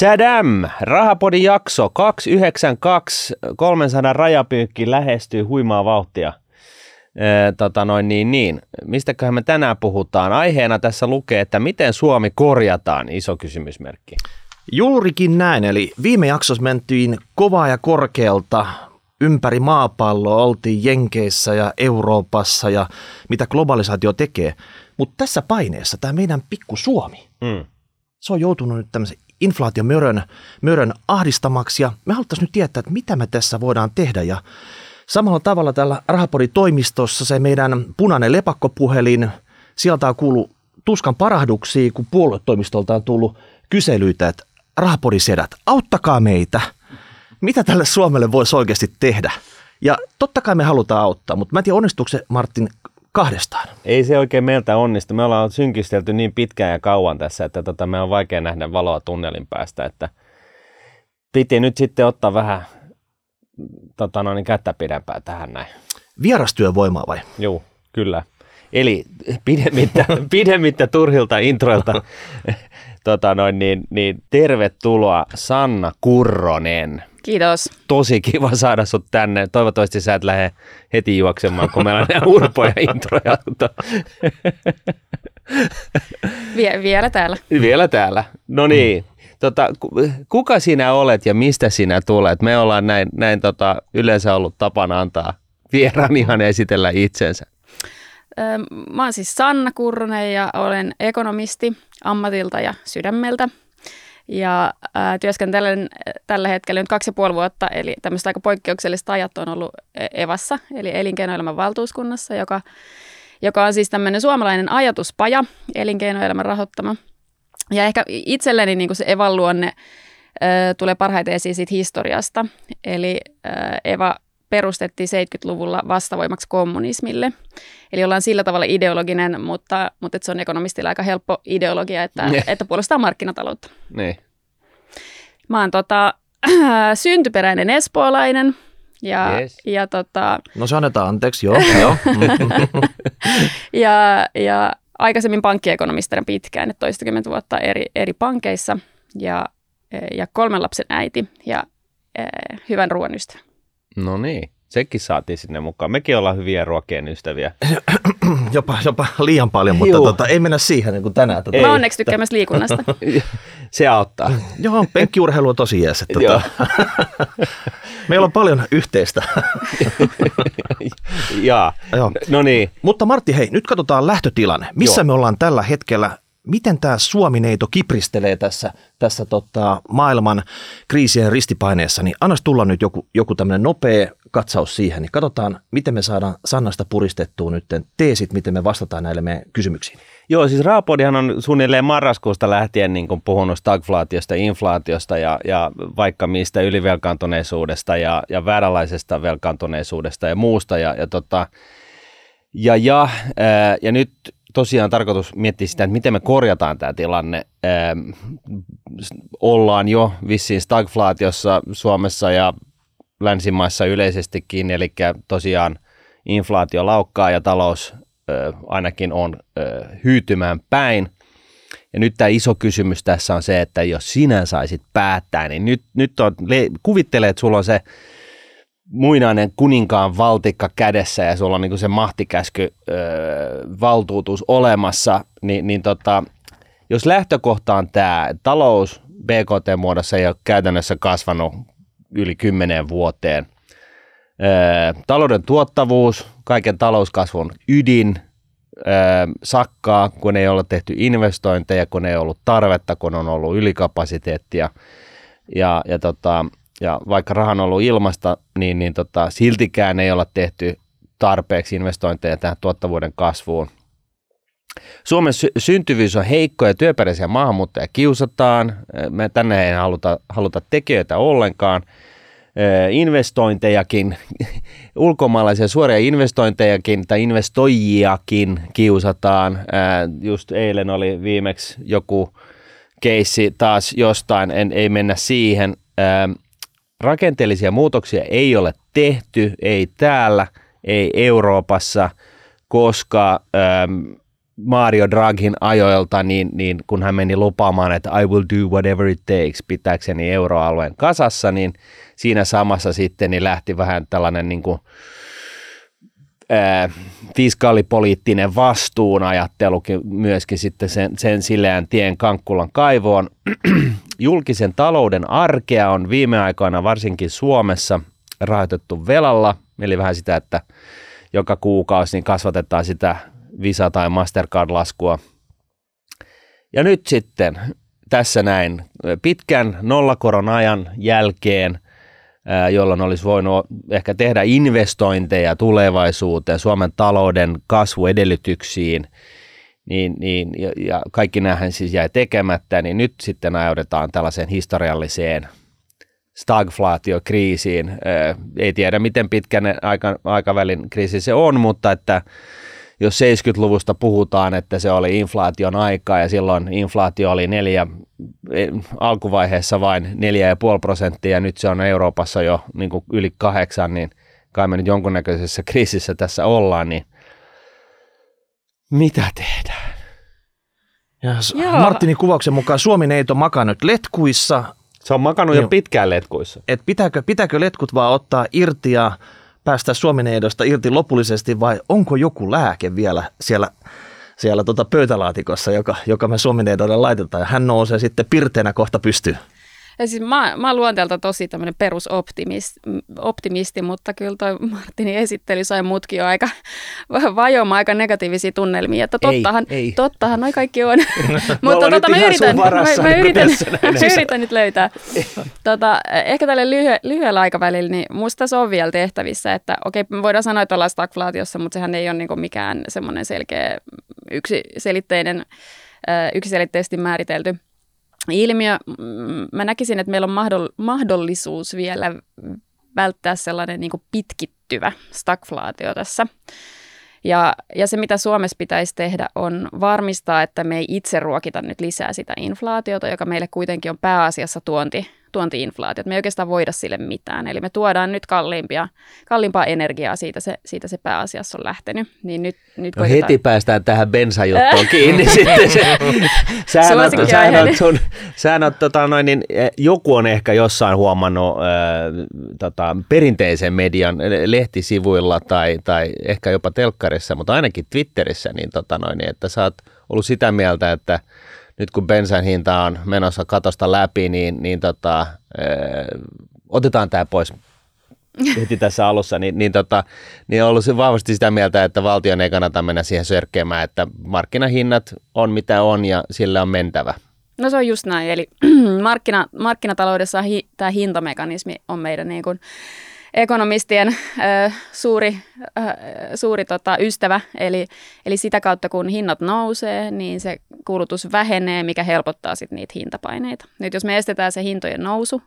Tadam! Rahapodin jakso 292, 300 rajapyykki lähestyy huimaa vauhtia. Ee, tota noin niin, niin. Mistäköhän me tänään puhutaan? Aiheena tässä lukee, että miten Suomi korjataan, iso kysymysmerkki. Juurikin näin, eli viime jaksossa mentiin kovaa ja korkealta ympäri maapalloa, oltiin Jenkeissä ja Euroopassa ja mitä globalisaatio tekee. Mutta tässä paineessa tämä meidän pikku Suomi, Mm. se on joutunut nyt tämmöisen inflaatiomörön mörön ahdistamaksi ja me haluttaisiin nyt tietää, että mitä me tässä voidaan tehdä ja samalla tavalla täällä Rahapori-toimistossa se meidän punainen lepakkopuhelin, sieltä on kuullut tuskan parahduksia, kun puoluetoimistolta on tullut kyselyitä, että Rahaporisedät, auttakaa meitä. Mitä tälle Suomelle voisi oikeasti tehdä? Ja totta kai me halutaan auttaa, mutta mä en tiedä onnistuuko se Martin kahdestaan. Ei se oikein meiltä onnistu. Me ollaan synkistelty niin pitkään ja kauan tässä, että tota, me on vaikea nähdä valoa tunnelin päästä. Että piti nyt sitten ottaa vähän tota, noin, kättä pidempää tähän näin. Vierastyövoimaa vai? Joo, kyllä. Eli pidemmittä, pidemmittä turhilta introilta tota noin, niin, niin tervetuloa Sanna Kurronen. Kiitos. Tosi kiva saada sut tänne. Toivottavasti sä et lähde heti juoksemaan, kun meillä on nämä urpoja introja. Mutta Vie, vielä täällä. Vielä täällä. No niin. Tota, ku- kuka sinä olet ja mistä sinä tulet? Me ollaan näin, näin tota, yleensä ollut tapana antaa vieraan ihan esitellä itsensä. Mä oon siis Sanna Kurronen ja olen ekonomisti ammatilta ja sydämeltä. Ja ää, työskentelen tällä hetkellä nyt kaksi ja puoli vuotta, eli tämmöistä aika poikkeuksellista ajat on ollut Evassa, eli elinkeinoelämän valtuuskunnassa, joka, joka on siis tämmöinen suomalainen ajatuspaja, elinkeinoelämän rahoittama. Ja ehkä itselleni niin kuin se Evan luonne ö, tulee parhaiten esiin siitä historiasta. Eli ö, Eva perustettiin 70-luvulla vastavoimaksi kommunismille. Eli ollaan sillä tavalla ideologinen, mutta, mutta se on ekonomistilla aika helppo ideologia, että, Ne. että puolustaa markkinataloutta. Niin. Mä oon tota, syntyperäinen espoolainen ja, Yes. ja, tota, No se annetaan anteeksi, joo. joo. ja, ja aikaisemmin pankkiekonomistina pitkään, että toistakymmentä vuotta eri, eri pankeissa ja, ja kolmen lapsen äiti ja eh, hyvän ruoan ystävä. No niin. Sekin saatiin sinne mukaan. Mekin ollaan hyviä ruokien ystäviä. jopa, jopa liian paljon, mutta Juu. tota, ei mennä siihen niin kuin tänään. Tota. Ei. Mä onneksi tykkään myös liikunnasta. Se auttaa. Joo, penkkiurheilu on tosi jees. Tota, meillä on paljon yhteistä. Jaa. Joo. No niin. Mutta Martti, hei, nyt katsotaan lähtötilanne. Missä Joo. me ollaan tällä hetkellä? Miten tämä Suomi-neito kipristelee tässä, tässä tota, maailman kriisien ristipaineessa? Niin annas tulla nyt joku, joku tämmöinen nopea katsaus siihen. Niin katsotaan, miten me saadaan Sannasta puristettua nyt teesit, miten me vastataan näille meidän kysymyksiin. Joo, siis Raapodihan on suunnilleen marraskuusta lähtien niin kuin puhunut stagflaatiosta, inflaatiosta ja, ja vaikka mistä ylivelkaantuneisuudesta ja, ja vääränlaisesta velkaantuneisuudesta ja muusta. Ja, ja, tota, ja, ja, ää, ja nyt tosiaan tarkoitus miettiä sitä, että miten me korjataan tämä tilanne. Ää, ollaan jo vissiin stagflaatiossa Suomessa ja länsimaissa yleisestikin, eli tosiaan inflaatio laukkaa ja talous ainakin on hyytymään päin. Ja nyt tämä iso kysymys tässä on se, että jos sinä saisit päättää, niin nyt, nyt on, le- kuvittele, että sulla on se muinainen kuninkaan valtikka kädessä ja sulla on niin se mahtikäsky ö, valtuutus olemassa, niin, niin tota, jos lähtökohta on tämä, talous BKT-muodossa ei ole käytännössä kasvanut yli kymmeneen vuoteen, Ö, talouden tuottavuus, kaiken talouskasvun ydin, ö, sakkaa, kun ei ole tehty investointeja, kun ei ollut tarvetta, kun on ollut ylikapasiteettia. Ja, ja, tota, ja vaikka rahan on ollut ilmasta, niin, niin tota, siltikään ei olla tehty tarpeeksi investointeja tähän tuottavuuden kasvuun. Suomen sy- syntyvyys on heikko ja työperäisiä maahanmuuttajia kiusataan. Me tänne ei haluta, haluta tekijöitä ollenkaan. Investointejakin, ulkomaalaisia suoria investointejakin tai investoijiakin kiusataan. Just eilen oli viimeksi joku keissi taas jostain, en, ei mennä siihen. Rakenteellisia muutoksia ei ole tehty, ei täällä, ei Euroopassa, koska äm, Mario Draghin ajoilta, niin, niin kun hän meni lupaamaan, että I will do whatever it takes pitääkseni euroalueen kasassa, niin siinä samassa sitten niin lähti vähän tällainen niin kuin, ää, fiskaalipoliittinen vastuunajattelu myöskin sitten sen, sen sileän tien Kankkulan kaivoon. Julkisen talouden arkea on viime aikoina varsinkin Suomessa rahoitettu velalla, eli vähän sitä, että joka kuukausi niin kasvatetaan sitä Visa- tai Mastercard-laskua. Ja nyt sitten tässä näin pitkän nollakoron ajan jälkeen, jolloin olisi voinut ehkä tehdä investointeja tulevaisuuteen, Suomen talouden kasvuedellytyksiin, niin, niin, ja, kaikki nämähän siis jäi tekemättä, niin nyt sitten ajaudutaan tällaiseen historialliseen stagflaatiokriisiin. Ei tiedä, miten pitkän aika, aikavälin kriisi se on, mutta että jos 70-luvusta puhutaan, että se oli inflaation aikaa ja silloin inflaatio oli neljä, e, alkuvaiheessa vain 4,5 prosenttia ja nyt se on Euroopassa jo niin kuin yli kahdeksan, niin kai me nyt jonkunnäköisessä kriisissä tässä ollaan, niin mitä tehdään? Ja Martinin kuvauksen mukaan Suomi ei ole makannut letkuissa. Se on makannut niin, jo pitkään letkuissa. Et pitääkö, pitääkö letkut vaan ottaa irti ja päästä Suomineidosta irti lopullisesti vai onko joku lääke vielä siellä, siellä tota pöytälaatikossa, joka, joka me Suomineidolle laitetaan ja hän nousee sitten pirteenä kohta pystyyn? Ja siis mä, mä oon luonteelta tosi tämmöinen perusoptimisti, mutta kyllä toi Martinin esittely sai mutkin jo aika vajoamaan aika negatiivisia tunnelmia, että tottahan, ei, ei. tottahan noi kaikki on. mutta tota, mä, yritän, mä, mä, yritän, mä yritän nyt löytää. tota, ehkä tälle lyhy- lyhyellä aikavälillä, niin musta tässä on vielä tehtävissä, että okei, me voidaan sanoa, että ollaan stagflaatiossa, mutta sehän ei ole niinku mikään semmoinen selkeä yksiselitteinen, yksiselitteisesti määritelty ilmiö. Mä näkisin, että meillä on mahdollisuus vielä välttää sellainen niin pitkittyvä stagflaatio tässä. Ja, ja se, mitä Suomessa pitäisi tehdä, on varmistaa, että me ei itse ruokita nyt lisää sitä inflaatiota, joka meille kuitenkin on pääasiassa tuonti, tuontiinflaatiot. Me ei oikeastaan voida sille mitään. Eli me tuodaan nyt kalliimpia, kalliimpaa energiaa, siitä se, siitä se pääasiassa on lähtenyt. Niin nyt, nyt no heti päästään tähän bensajuttuun kiinni sitten. Se, sähän on, sähän on, sun, sähän on, tota, noin, niin, eh, joku on ehkä jossain huomannut äh, tota, perinteisen median lehtisivuilla tai, tai ehkä jopa telkkarissa, mutta ainakin Twitterissä, niin, tota, noin, niin että sä oot ollut sitä mieltä, että nyt kun bensan hinta on menossa katosta läpi, niin, niin tota, äh, otetaan tämä pois heti tässä alussa, niin, niin, tota, niin on ollut vahvasti sitä mieltä, että valtion ei kannata mennä siihen sörkkemään, että markkinahinnat on mitä on ja sillä on mentävä. No se on just näin, eli markkina, markkinataloudessa hi, tämä hintamekanismi on meidän niin kuin, ekonomistien äh, suuri, äh, suuri tota, ystävä. Eli, eli sitä kautta, kun hinnat nousee, niin se kulutus vähenee, mikä helpottaa sitten niitä hintapaineita. Nyt jos me estetään se hintojen nousu,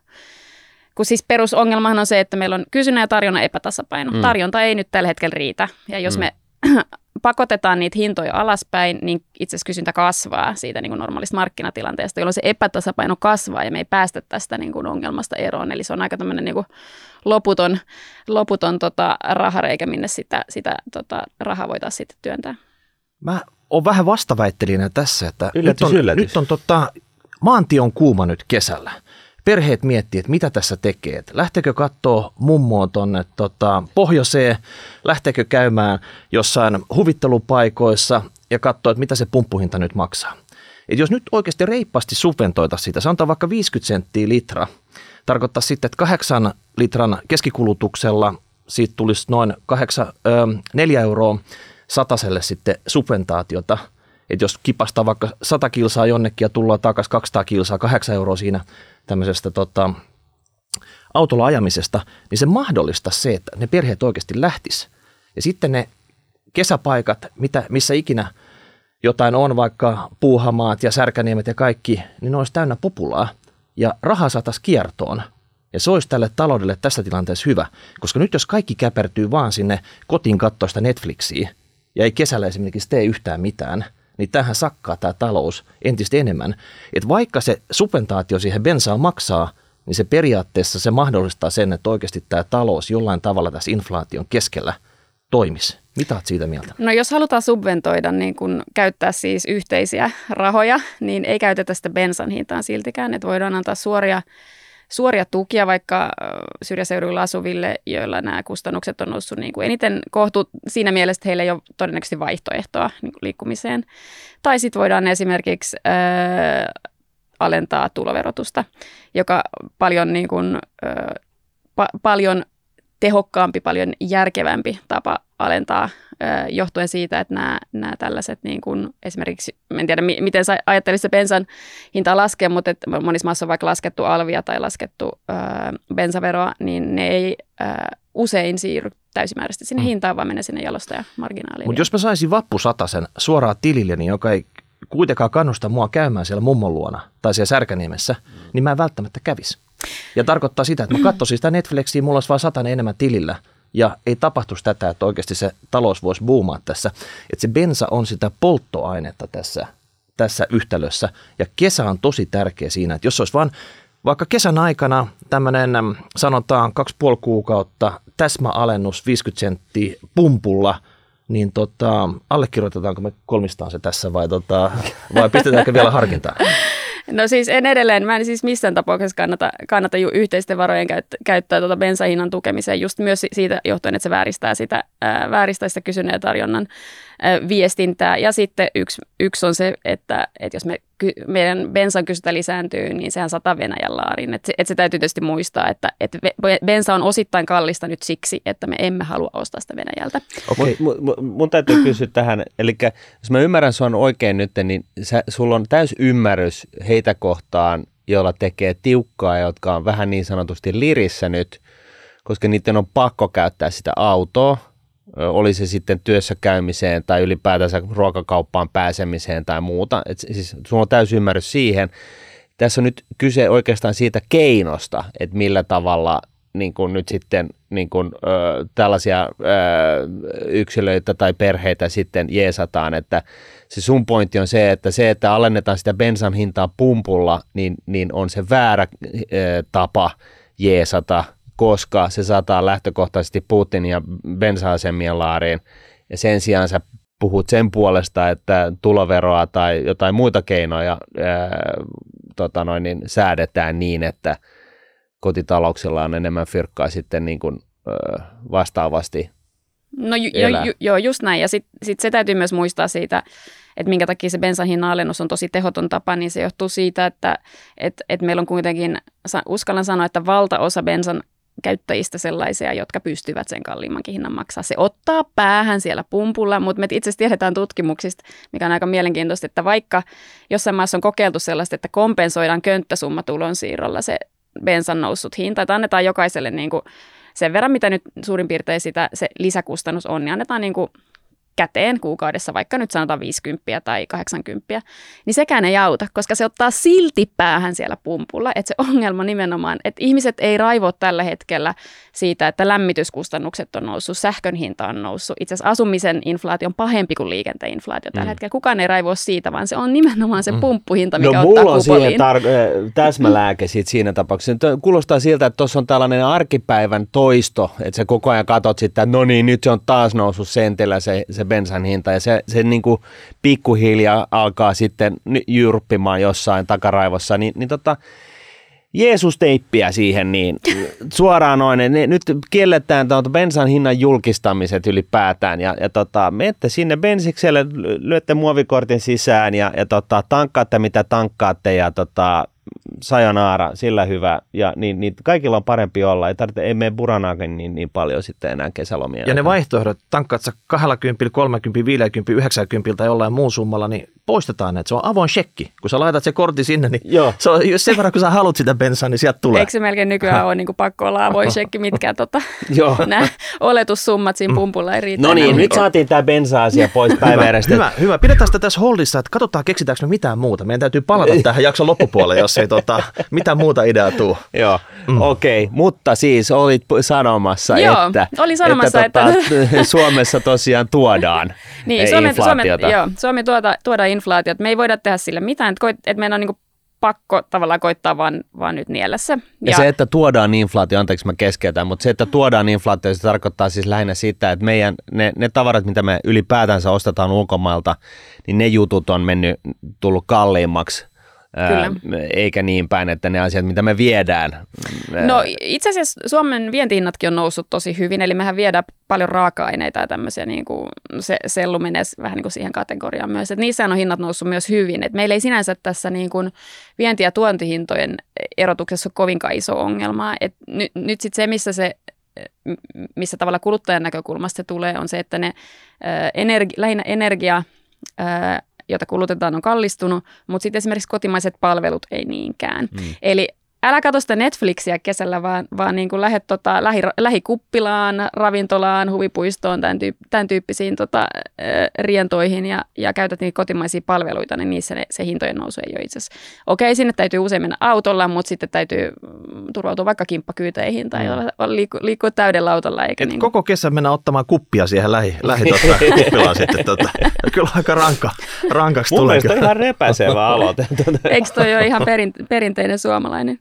kun siis perusongelmahan on se, että meillä on kysynnän ja tarjonnan epätasapaino. Mm. Tarjonta ei nyt tällä hetkellä riitä. Ja jos mm. me pakotetaan niitä hintoja alaspäin, niin itse asiassa kysyntä kasvaa siitä niin kuin normaalista markkinatilanteesta, jolloin se epätasapaino kasvaa ja me ei päästä tästä niin kuin ongelmasta eroon. Eli se on aika tämmöinen niin kuin loputon, loputon tota, rahareikä, minne sitä, sitä tota, rahaa voitaisiin sitten työntää. Mä oon vähän vastaväittelinä tässä, että yllätys, nyt on, yllätys. nyt on tota, maantie on kuuma nyt kesällä. Perheet miettii, että mitä tässä tekee. Että lähteekö katsoa mummoa tuonne tota, pohjoiseen, lähteekö käymään jossain huvittelupaikoissa ja katsoa, että mitä se pumppuhinta nyt maksaa. Et jos nyt oikeasti reippaasti subventoita sitä, sanotaan vaikka 50 senttiä litra, tarkoittaa sitten, että kahdeksan litran keskikulutuksella siitä tulisi noin 8, 4 euroa sataselle sitten subventaatiota. Että jos kipastaa vaikka 100 kilsaa jonnekin ja tullaan takaisin 200 kilsaa, 8 euroa siinä tämmöisestä tota, autolla ajamisesta, niin se mahdollistaa se, että ne perheet oikeasti lähtis. Ja sitten ne kesäpaikat, mitä, missä ikinä jotain on, vaikka puuhamaat ja särkäniemet ja kaikki, niin ne olisi täynnä populaa ja raha saataisiin kiertoon. Ja se olisi tälle taloudelle tässä tilanteessa hyvä, koska nyt jos kaikki käpertyy vaan sinne kotiin kattoista Netflixiä ja ei kesällä esimerkiksi tee yhtään mitään, niin tähän sakkaa tämä talous entistä enemmän. Et vaikka se supentaatio siihen bensaan maksaa, niin se periaatteessa se mahdollistaa sen, että oikeasti tämä talous jollain tavalla tässä inflaation keskellä toimisi. Mitä olet siitä mieltä? No jos halutaan subventoida, niin kun käyttää siis yhteisiä rahoja, niin ei käytetä sitä bensan hintaan siltikään, että voidaan antaa suoria suoria tukia vaikka syrjäseuduilla asuville, joilla nämä kustannukset on noussut niin kuin eniten kohtu siinä mielessä, heillä ei ole todennäköisesti vaihtoehtoa niin kuin liikkumiseen. Tai sitten voidaan esimerkiksi ää, alentaa tuloverotusta, joka paljon, niin kuin, ää, pa- paljon tehokkaampi, paljon järkevämpi tapa alentaa johtuen siitä, että nämä, nämä tällaiset niin kuin esimerkiksi, en tiedä miten sä ajattelisit se bensan hintaa laskea, mutta että monissa maassa on vaikka laskettu alvia tai laskettu ää, bensaveroa, niin ne ei ää, usein siirry täysimääräisesti sinne mm. hintaan, vaan menee sinne jalostajamarginaaliin. Mutta jos mä saisin vappusatasen suoraan tilille, niin joka ei kuitenkaan kannusta mua käymään siellä mummon luona tai siellä Särkäniemessä, niin mä en välttämättä kävisi. Ja tarkoittaa sitä, että mä katsoisin sitä Netflixiä, mulla olisi vain satanen enemmän tilillä – ja ei tapahtuisi tätä, että oikeasti se talous voisi boomaa tässä. Että se bensa on sitä polttoainetta tässä, tässä yhtälössä ja kesä on tosi tärkeä siinä, että jos olisi vain vaikka kesän aikana tämmöinen sanotaan 2,5 kuukautta täsmäalennus 50 senttiä pumpulla, niin tota, allekirjoitetaanko me kolmistaan se tässä vai, tota, vai pistetäänkö vielä harkintaan? No siis en edelleen, mä en siis missään tapauksessa kannata, kannata ju yhteisten varojen käyt, käyttää tuota bensahinnan tukemiseen just myös siitä johtuen, että se vääristää sitä, ää, vääristää sitä kysynnän ja tarjonnan ää, viestintää. Ja sitten yksi, yksi on se, että, että jos me, meidän bensan kysyntä lisääntyy, niin sehän sataa Venäjän laariin. Että se, että se täytyy tietysti muistaa, että, että bensa on osittain kallista nyt siksi, että me emme halua ostaa sitä Venäjältä. Okay. Mun, mun, mun täytyy kysyä tähän, eli jos mä ymmärrän sua oikein nyt, niin sä, sulla on täys ymmärrys heitä kohtaan, joilla tekee tiukkaa ja jotka on vähän niin sanotusti lirissä nyt, koska niiden on pakko käyttää sitä autoa, oli se sitten työssä käymiseen tai ylipäätänsä ruokakauppaan pääsemiseen tai muuta. Et siis sulla on täysi ymmärrys siihen. Tässä on nyt kyse oikeastaan siitä keinosta, että millä tavalla niin kuin nyt sitten niin kuin, ö, tällaisia ö, yksilöitä tai perheitä sitten jeesataan, että se sun pointti on se, että se, että alennetaan sitä bensan hintaa pumpulla, niin, niin on se väärä ö, tapa jeesata, koska se saattaa lähtökohtaisesti Putin ja bensa-asemien laariin, ja sen sijaan sä puhut sen puolesta, että tuloveroa tai jotain muita keinoja ää, tota noin, niin säädetään niin, että kotitalouksilla on enemmän fyrkkaa sitten niin kuin, ää, vastaavasti No ju, jo, ju, joo, just näin. Ja sitten sit se täytyy myös muistaa siitä, että minkä takia se bensan hinnan alennus on tosi tehoton tapa, niin se johtuu siitä, että et, et meillä on kuitenkin, uskallan sanoa, että valtaosa bensan käyttäjistä sellaisia, jotka pystyvät sen kalliimmankin hinnan maksaa. Se ottaa päähän siellä pumpulla, mutta me itse asiassa tiedetään tutkimuksista, mikä on aika mielenkiintoista, että vaikka jossain maassa on kokeiltu sellaista, että kompensoidaan könttäsumma tulonsiirrolla se bensan noussut hinta, että annetaan jokaiselle niin kuin sen verran, mitä nyt suurin piirtein sitä se lisäkustannus on, niin annetaan niin kuin käteen kuukaudessa, vaikka nyt sanotaan 50 tai 80, niin sekään ei auta, koska se ottaa silti päähän siellä pumpulla. Että se ongelma nimenomaan, että ihmiset ei raivo tällä hetkellä siitä, että lämmityskustannukset on noussut, sähkön hinta on noussut. Itse asiassa asumisen inflaatio on pahempi kuin liikenteen inflaatio tällä mm. hetkellä. Kukaan ei raivoa siitä, vaan se on nimenomaan se mm. pumppuhinta, mikä no, ottaa mulla on siihen tar- täsmälääke siitä siinä tapauksessa. Kuulostaa siltä, että tuossa on tällainen arkipäivän toisto, että sä koko ajan katsot sitten, että no niin, nyt se on taas noussut sentillä se, se bensan hinta ja se, se niin kuin pikkuhiljaa alkaa sitten jyrppimaan jossain takaraivossa, niin, niin tota, Jeesus-teippiä siihen, niin suoraan noin, niin nyt kielletään tuota bensan hinnan julkistamiset ylipäätään ja, ja tota, menette sinne bensikselle, lyötte muovikortin sisään ja, ja tota, tankkaatte mitä tankkaatte ja tota, sayonara, sillä hyvä. Ja niin, niin kaikilla on parempi olla. Ei, tarvitse, ei mene buranaakin niin, niin paljon sitten enää kesälomia. Ja ne vaihtoehdot, tankkaat sä 20, 30, 50, 90 tai jollain muun summalla, niin poistetaan ne. Se on avoin shekki. Kun sä laitat se kortti sinne, niin Joo. se on, jos sen verran, kun sä haluat sitä bensaa, niin sieltä tulee. Eikö se melkein nykyään ole niin pakko olla avoin shekki, mitkä tota, nämä oletussummat siinä pumpulla ei riitä. No niin, nyt saatiin tämä bensa-asia pois päiväjärjestä. hyvä, hyvä. Pidetään sitä tässä holdissa, että katsotaan keksitäänkö me mitään muuta. Meidän täytyy palata tähän jakson loppupuolelle, jos ei tota, mitään muuta ideaa tuu. Joo, mm. okei. Okay. Mutta siis olit sanomassa, Joo, että, oli sanomassa, että, että... Suomessa tosiaan tuodaan niin, Suomi, Suomi, joo, Suomi tuoda, tuoda inflaatiota. Me ei voida tehdä sille mitään, että, että meidän on niin pakko tavallaan koittaa vaan, vaan nyt niellä se. Ja, ja se, että tuodaan inflaatio, anteeksi mä keskeytän, mutta se, että tuodaan inflaatio, se tarkoittaa siis lähinnä sitä, että meidän, ne, ne tavarat, mitä me ylipäätänsä ostetaan ulkomailta, niin ne jutut on mennyt, tullut kalliimmaksi Kyllä. eikä niin päin, että ne asiat, mitä me viedään. No itse asiassa Suomen vientihinnatkin on noussut tosi hyvin, eli mehän viedään paljon raaka-aineita ja tämmöisiä, niin kuin se, sellu menee vähän niin kuin siihen kategoriaan myös, että niissä on hinnat noussut myös hyvin, että meillä ei sinänsä tässä niin kuin vienti- ja tuontihintojen erotuksessa ole kovinkaan iso ongelma, että nyt, nyt sitten se, missä se missä tavalla kuluttajan näkökulmasta se tulee, on se, että ne energi, lähinnä energia jota kulutetaan, on kallistunut, mutta sitten esimerkiksi kotimaiset palvelut ei niinkään. Mm. Eli älä katso sitä Netflixiä kesällä, vaan, vaan niin kuin lähde tota, lähi, lähikuppilaan, ravintolaan, huvipuistoon, tämän, tyyp, tämän tyyppisiin tota, rientoihin ja, ja käytät niitä kotimaisia palveluita, niin niissä ne, se hintojen nousu ei ole itse asiassa. Okei, sinne täytyy usein mennä autolla, mutta sitten täytyy mm, turvautua vaikka kimppakyyteihin tai liikkua, liikkua täydellä autolla. Eikä Et niin koko kesän mennä ottamaan kuppia siihen lähi, lähi tota, kuppilaan sitten. Tota. Kyllä aika ranka, rankaksi Mun tulee. Mun mielestä ihan repäsevä aloite. Eikö toi ole ihan perin, perinteinen suomalainen?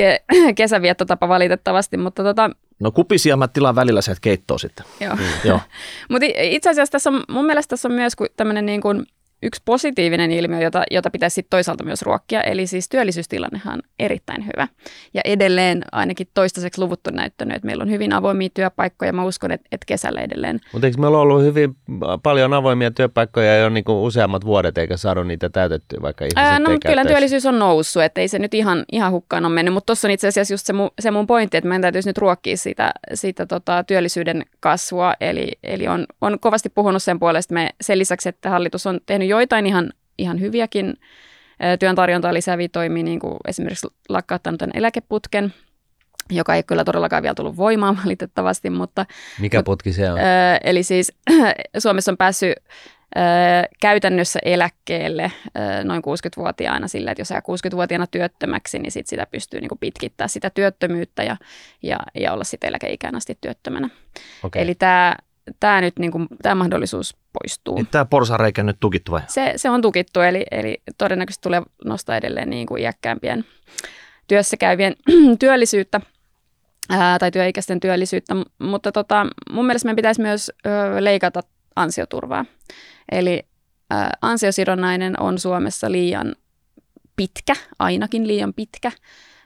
Ke- kesäviettotapa valitettavasti, mutta tota... No kupisia mä tilaan välillä sieltä keittoa sitten. Joo. Mm. Joo. mutta itse asiassa tässä on, mun mielestä tässä on myös tämmöinen niin kuin yksi positiivinen ilmiö, jota, jota pitäisi sitten toisaalta myös ruokkia, eli siis työllisyystilannehan on erittäin hyvä. Ja edelleen ainakin toistaiseksi luvut on näyttänyt, että meillä on hyvin avoimia työpaikkoja. Mä uskon, että, että kesällä edelleen. Mutta eikö meillä ollut hyvin paljon avoimia työpaikkoja jo niin kuin useammat vuodet, eikä saanut niitä täytettyä, vaikka ihmiset Ää, No, kyllä työllisyys on noussut, että ei se nyt ihan, ihan hukkaan ole mennyt, mutta tuossa on itse asiassa just se mun, se mun pointti, että meidän täytyisi nyt ruokkia sitä, sitä tota, työllisyyden kasvua, eli, eli on, on kovasti puhunut sen puolesta, me sen lisäksi, että hallitus on tehnyt joitain ihan, ihan hyviäkin työn tarjontaa lisääviä toimia, niin kuin esimerkiksi lakkauttanut tämän eläkeputken, joka ei kyllä todellakaan vielä tullut voimaan valitettavasti. Mutta, Mikä putki se on? eli siis Suomessa on päässyt käytännössä eläkkeelle noin 60-vuotiaana sillä, että jos jää 60-vuotiaana työttömäksi, niin sit sitä pystyy niin pitkittää sitä työttömyyttä ja, ja, ja olla sitten eläkeikään asti työttömänä. Okay. Eli tämä tämä nyt niin kuin, tämä mahdollisuus poistuu. Niin tämä porsareikä nyt tukittu vai? Se, se on tukittu, eli, eli todennäköisesti tulee nostaa edelleen niin kuin iäkkäämpien työssäkäyvien työllisyyttä ää, tai työikäisten työllisyyttä, mutta tota, mun mielestä meidän pitäisi myös ö, leikata ansioturvaa. Eli ää, ansiosidonnainen on Suomessa liian pitkä, ainakin liian pitkä,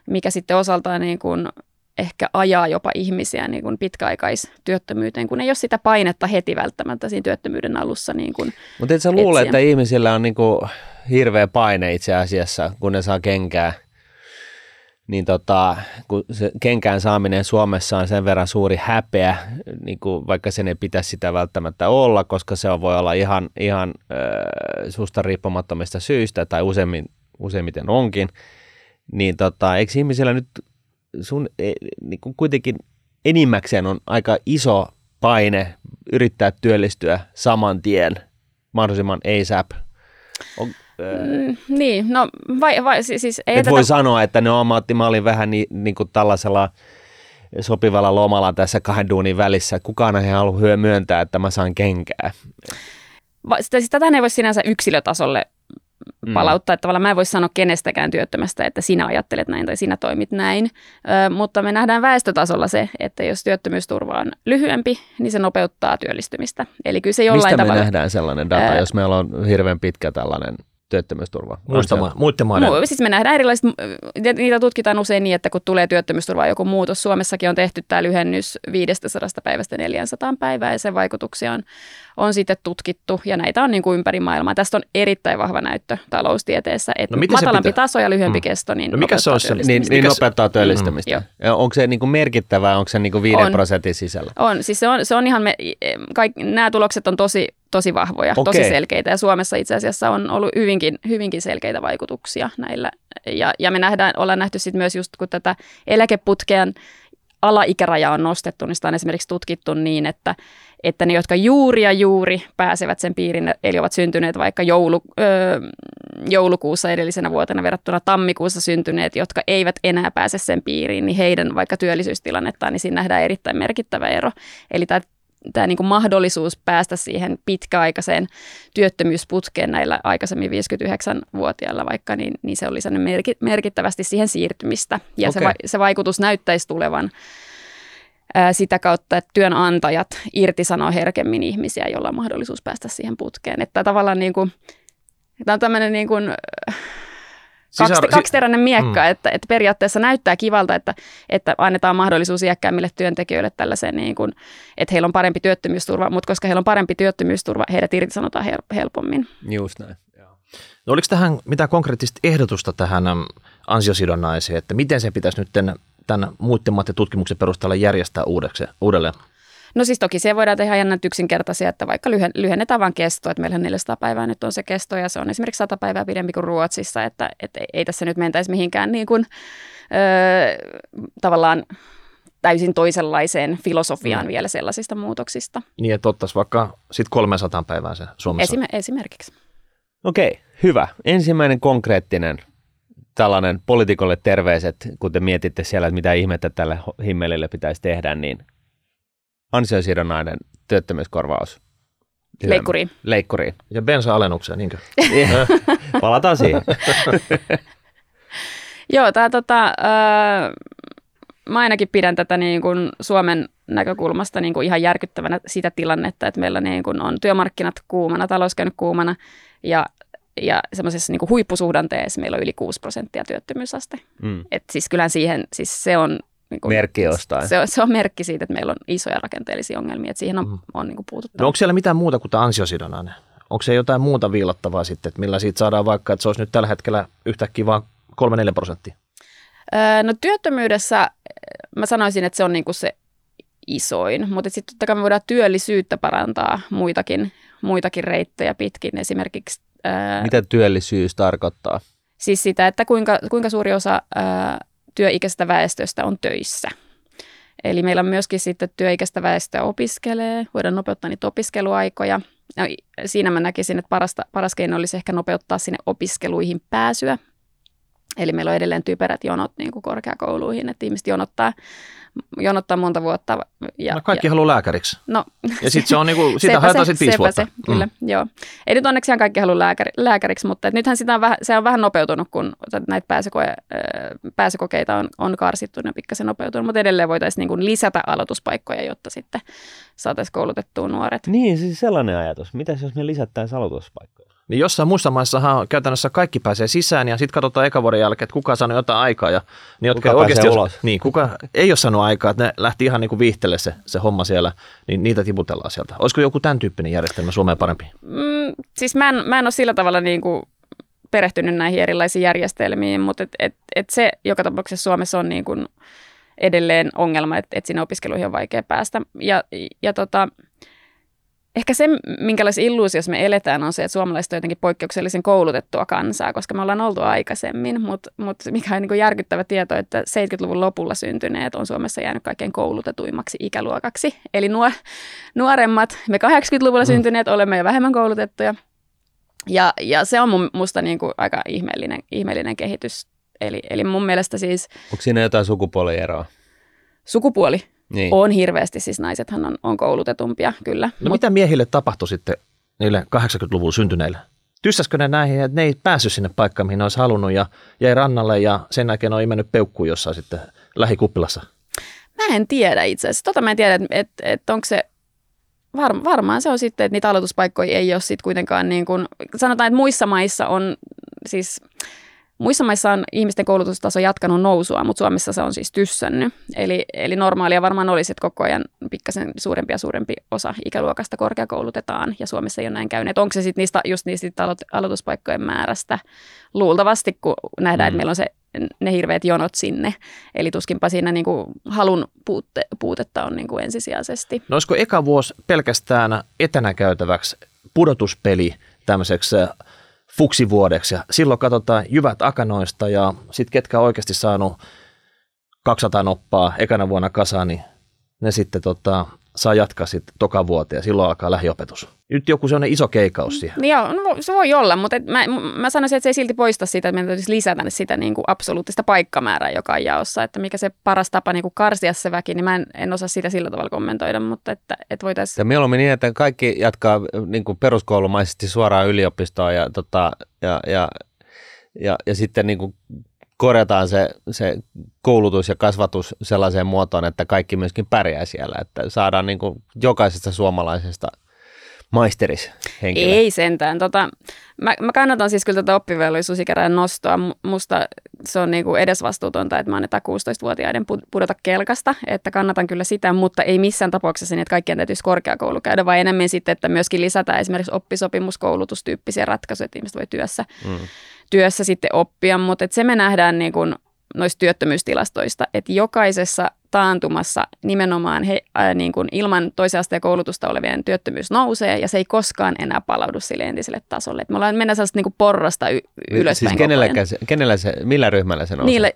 mikä sitten osaltaan niin kuin ehkä ajaa jopa ihmisiä niin kuin pitkäaikaistyöttömyyteen, kun ei ole sitä painetta heti välttämättä siinä työttömyyden alussa. Niin kuin Mutta et sä luule, että ihmisillä on niin kuin hirveä paine itse asiassa, kun ne saa kenkää? Niin tota, kun se kenkään saaminen Suomessa on sen verran suuri häpeä, niin kuin vaikka sen ei pitäisi sitä välttämättä olla, koska se voi olla ihan, ihan äh, susta riippumattomista syistä tai useimmin, useimmiten onkin, niin tota, eikö ihmisillä nyt sun e, niin kuin kuitenkin enimmäkseen on aika iso paine yrittää työllistyä saman tien mahdollisimman ASAP. On, mm, niin, no vai, vai siis ei tätä... voi sanoa, että ne olin vähän niin, niin kuin tällaisella sopivalla lomalla tässä kahden duunin välissä. Kukaan ei halua myöntää, että mä saan kenkää. Va, sitä, siis tätä ei voi sinänsä yksilötasolle mm. palauttaa. Että tavallaan mä en voi sanoa kenestäkään työttömästä, että sinä ajattelet näin tai sinä toimit näin. Ö, mutta me nähdään väestötasolla se, että jos työttömyysturva on lyhyempi, niin se nopeuttaa työllistymistä. Eli kyllä se jollain Mistä tavalla... me nähdään sellainen data, ää... jos meillä on hirveän pitkä tällainen työttömyysturva. Muista ma- muiden maiden. Mu- siis me nähdään erilaiset, niitä tutkitaan usein niin, että kun tulee työttömyysturva joku muutos, Suomessakin on tehty tämä lyhennys 500 päivästä 400 päivää ja sen vaikutuksia on, on sitten tutkittu ja näitä on niin kuin ympäri maailmaa. Tästä on erittäin vahva näyttö taloustieteessä, että no matalampi taso ja lyhyempi mm. kesto, niin no mikä se on se? Niin, niin nopeuttaa työllistymistä. Mm. Onko se niin kuin merkittävää, onko se niin kuin 5 on. prosentin sisällä? On, siis se on, se on ihan, me, kaikki, nämä tulokset on tosi tosi vahvoja, okay. tosi selkeitä ja Suomessa itse asiassa on ollut hyvinkin, hyvinkin selkeitä vaikutuksia näillä. Ja, ja me nähdään, ollaan nähty sitten myös just kun tätä eläkeputkeen alaikäraja on nostettu, niin sitä on esimerkiksi tutkittu niin, että, että ne, jotka juuri ja juuri pääsevät sen piirin, eli ovat syntyneet vaikka joulu, öö, joulukuussa edellisenä vuotena verrattuna tammikuussa syntyneet, jotka eivät enää pääse sen piiriin, niin heidän vaikka työllisyystilannettaan, niin siinä nähdään erittäin merkittävä ero. Eli tämä tämä niin kuin mahdollisuus päästä siihen pitkäaikaiseen työttömyysputkeen näillä aikaisemmin 59-vuotiailla vaikka, niin, niin se oli lisännyt merkittävästi siihen siirtymistä. Ja okay. se, va, se vaikutus näyttäisi tulevan ää, sitä kautta, että työnantajat irtisanoo herkemmin ihmisiä, joilla on mahdollisuus päästä siihen putkeen. Että tavallaan niin kuin, tämä on tämmöinen niin kuin, Sisar- kaksi, kaksiteräinen miekka, mm. että, että periaatteessa näyttää kivalta, että, että annetaan mahdollisuus iäkkäämmille työntekijöille tällaiseen, niin kuin, että heillä on parempi työttömyysturva, mutta koska heillä on parempi työttömyysturva, heidät irtisanotaan helpommin. Just näin. No oliko tähän mitään konkreettista ehdotusta tähän ansiosidonnaiseen, että miten se pitäisi nyt tämän muiden tutkimuksen perusteella järjestää uudeksi, uudelleen? No siis toki se voidaan tehdä ihan yksinkertaisia, että vaikka lyhennetään vain kestoa, että meillä 400 päivää nyt on se kesto ja se on esimerkiksi 100 päivää pidempi kuin Ruotsissa, että, että ei tässä nyt mentäisi mihinkään niin kuin, öö, tavallaan täysin toisenlaiseen filosofiaan mm. vielä sellaisista muutoksista. Niin, että ottaisi vaikka sitten 300 päivää se Suomessa. Esim- esimerkiksi. Okei, hyvä. Ensimmäinen konkreettinen tällainen poliitikolle terveiset, kun te mietitte siellä, että mitä ihmettä tälle himmelille pitäisi tehdä, niin ansiosidonnainen työttömyyskorvaus. Leikkuriin. Leikkuriin. Ja bensa-alennuksia, niinkö? Palataan siihen. Joo, tämä tota, äh, mä ainakin pidän tätä niin kuin Suomen näkökulmasta niin kuin ihan järkyttävänä sitä tilannetta, että meillä niin kuin on työmarkkinat kuumana, talous käynyt kuumana ja, ja semmoisessa niin huippusuhdanteessa meillä on yli 6 prosenttia työttömyysaste. Mm. Et siis kyllähän siihen, siis se on niin kuin, merkki jostain. Se on, se on merkki siitä, että meillä on isoja rakenteellisia ongelmia, että siihen on, mm. on niin puututtava. No onko siellä mitään muuta kuin tämä ansiosidonnainen? Onko se jotain muuta viilattavaa sitten, että millä siitä saadaan vaikka, että se olisi nyt tällä hetkellä yhtäkkiä vain 3-4 prosenttia? Öö, no työttömyydessä mä sanoisin, että se on niin kuin se isoin, mutta sitten totta kai me voidaan työllisyyttä parantaa muitakin, muitakin reittejä pitkin. Esimerkiksi... Ää, Mitä työllisyys tarkoittaa? Siis sitä, että kuinka, kuinka suuri osa ää, työikäisestä väestöstä on töissä. Eli meillä on myöskin sitten työikäistä väestöä opiskelee, voidaan nopeuttaa niitä opiskeluaikoja. No, siinä mä näkisin, että parasta, paras keino olisi ehkä nopeuttaa sinne opiskeluihin pääsyä. Eli meillä on edelleen typerät jonot niin kuin korkeakouluihin, että ihmiset jonottaa jonottaa monta vuotta. Ja, no kaikki ja, haluaa lääkäriksi. No, ja sitten se on niinku, sitä haetaan sitten viisi vuotta. Se, kyllä, mm. joo. Ei nyt onneksi kaikki halua lääkäri, lääkäriksi, mutta et nythän sitä on vähän, se on vähän nopeutunut, kun näitä pääsykoe, pääsykokeita on, on karsittu, ne pikkasen nopeutunut, mutta edelleen voitaisiin niinku lisätä aloituspaikkoja, jotta sitten saataisiin koulutettua nuoret. Niin, siis sellainen ajatus. Mitäs jos me lisättäisiin aloituspaikkoja? Niin jossain muissa maissahan käytännössä kaikki pääsee sisään ja sitten katsotaan eka vuoden jälkeen, että kuka sanoi jotain aikaa. Ja niin, kuka oikeasti jos, ulos? Niin, kuka ei ole sanonut aikaa, että ne lähti ihan niin kuin viihteelle se, se homma siellä, niin niitä tiputellaan sieltä. Olisiko joku tämän tyyppinen järjestelmä Suomeen parempi? Mm, siis mä en, mä en ole sillä tavalla niin kuin perehtynyt näihin erilaisiin järjestelmiin, mutta et, et, et se joka tapauksessa Suomessa on niin kuin edelleen ongelma, että et sinne opiskeluihin on vaikea päästä. Ja, ja tota, Ehkä se, minkälaisessa illuusiossa me eletään, on se, että suomalaiset on jotenkin poikkeuksellisen koulutettua kansaa, koska me ollaan oltu aikaisemmin, mutta mut mikä on niin järkyttävä tieto, että 70-luvun lopulla syntyneet on Suomessa jäänyt kaikkein koulutetuimmaksi ikäluokaksi. Eli nuo, nuoremmat, me 80-luvulla mm. syntyneet, olemme jo vähemmän koulutettuja. Ja, ja se on mun, musta niin kuin aika ihmeellinen, ihmeellinen kehitys. Eli, eli mun mielestä siis... Onko siinä jotain sukupuolieroa? Sukupuoli? Niin. On hirveästi, siis naisethan on, on koulutetumpia, kyllä. No Mut, mitä miehille tapahtui sitten niille 80-luvulla syntyneille? Tyssäskö ne näihin, että ne ei päässyt sinne paikkaan, mihin ne olisi halunnut ja jäi rannalle ja sen jälkeen on imennyt peukkuun jossain sitten lähikuppilassa? Mä en tiedä itse asiassa. Tota mä en tiedä, että et, et onko se var, varmaan se on sitten, että niitä aloituspaikkoja ei ole sitten kuitenkaan niin kuin, sanotaan, että muissa maissa on siis Muissa maissa on ihmisten koulutustaso jatkanut nousua, mutta Suomessa se on siis tyssännyt. Eli, eli normaalia varmaan olisi, että koko ajan pikkasen suurempi ja suurempi osa ikäluokasta korkeakoulutetaan, ja Suomessa ei ole näin käynyt. Onko se sitten niistä, just niistä aloituspaikkojen määrästä? Luultavasti, kun nähdään, mm. että meillä on se, ne hirveät jonot sinne. Eli tuskinpa siinä niin kuin halun puute, puutetta on niin kuin ensisijaisesti. No olisiko eka vuosi pelkästään etänä käytäväksi pudotuspeli tämmöiseksi fuksivuodeksi. Ja silloin katsotaan jyvät akanoista ja sitten ketkä on oikeasti saanut 200 noppaa ekana vuonna kasaan, niin ne sitten tota, saa jatkaa sitten toka vuoteen ja silloin alkaa lähiopetus. Nyt joku sellainen iso keikaus siihen. Niin joo, no, se voi olla, mutta et mä, mä sanoisin, että se ei silti poista sitä, että meidän täytyisi lisätä sitä niin kuin absoluuttista paikkamäärää joka on jaossa, että mikä se paras tapa niin kuin karsia se väki, niin mä en, en osaa sitä sillä tavalla kommentoida, mutta että, että voitaisiin... Ja mieluummin niin, että kaikki jatkaa niin kuin peruskoulumaisesti suoraan yliopistoon ja, tota, ja, ja, ja, ja sitten niin kuin korjataan se, se koulutus ja kasvatus sellaiseen muotoon, että kaikki myöskin pärjää siellä, että saadaan niin kuin jokaisesta suomalaisesta maisterishenkilö. Ei sentään. Tota, mä, mä kannatan siis kyllä tätä oppivelvollisuusikärän nostoa. Musta se on niinku edesvastuutonta, että mä annetaan 16-vuotiaiden pudota kelkasta, että kannatan kyllä sitä, mutta ei missään tapauksessa niin, että kaikkien täytyisi korkeakoulu käydä, vaan enemmän sitten, että myöskin lisätään esimerkiksi oppisopimuskoulutustyyppisiä ratkaisuja, että ihmiset voi työssä, mm. Työssä sitten oppia, mutta se me nähdään niin kuin noista työttömyystilastoista, että jokaisessa taantumassa nimenomaan he, ää, niin kuin ilman toisen asteen koulutusta olevien työttömyys nousee ja se ei koskaan enää palaudu sille entiselle tasolle. Et me ollaan mennä sellaista niin kuin porrasta y- ylöspäin Siis kenellä se, kenellä se, millä ryhmällä se nousee? Niille,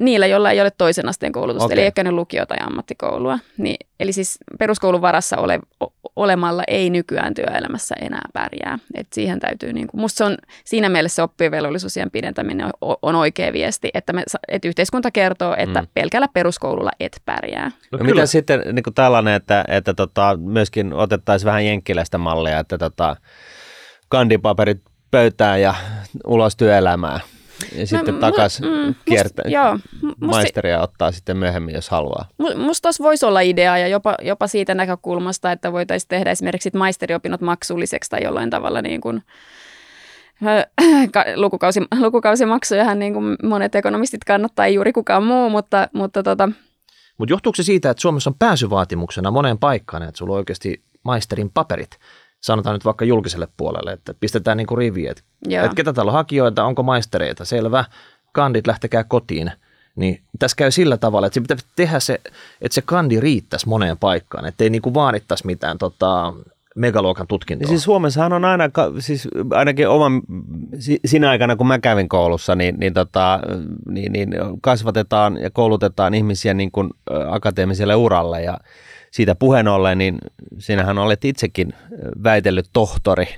niillä, joilla ei ole toisen asteen koulutusta, okay. eli eikä ne lukio- tai ammattikoulua. Niin, eli siis peruskoulun varassa ole, olemalla ei nykyään työelämässä enää pärjää. Et siihen täytyy, niin kuin, musta se on siinä mielessä oppivelvollisuusien pidentäminen on, on oikea viesti, että, me, että yhteiskunta kertoo, että mm. pelkällä peruskoululla et pärjää. No, mitä sitten niin kuin tällainen, että, että tota, myöskin otettaisiin vähän jenkkiläistä mallia, että tota, kandipaperit pöytään ja ulos työelämään? Ja no, sitten takaisin mm, kiertää maisteria ottaa sitten myöhemmin, jos haluaa. Musta tuossa voisi olla idea ja jopa, jopa siitä näkökulmasta, että voitaisiin tehdä esimerkiksi maisteriopinnot maksulliseksi tai jollain tavalla niin kuin, lukukausi, lukukausimaksujahan niin kuin monet ekonomistit kannattaa, ei juuri kukaan muu, mutta, mutta tota, mutta johtuuko se siitä, että Suomessa on pääsyvaatimuksena moneen paikkaan, että sulla on oikeasti maisterin paperit? Sanotaan nyt vaikka julkiselle puolelle, että pistetään niin kuin riviä, että, että ketä täällä on hakijoita, onko maistereita, selvä, kandit lähtekää kotiin. Niin tässä käy sillä tavalla, että se pitää tehdä se, että se kandi riittäisi moneen paikkaan, ettei niin kuin vaadittaisi mitään tota, megaluokan tutkintoa. Siis Suomessahan on aina, siis ainakin oman, siinä aikana kun mä kävin koulussa, niin, niin, tota, niin, niin kasvatetaan ja koulutetaan ihmisiä niin kuin akateemiselle uralle ja siitä puheen ollen, niin sinähän olet itsekin väitellyt tohtori,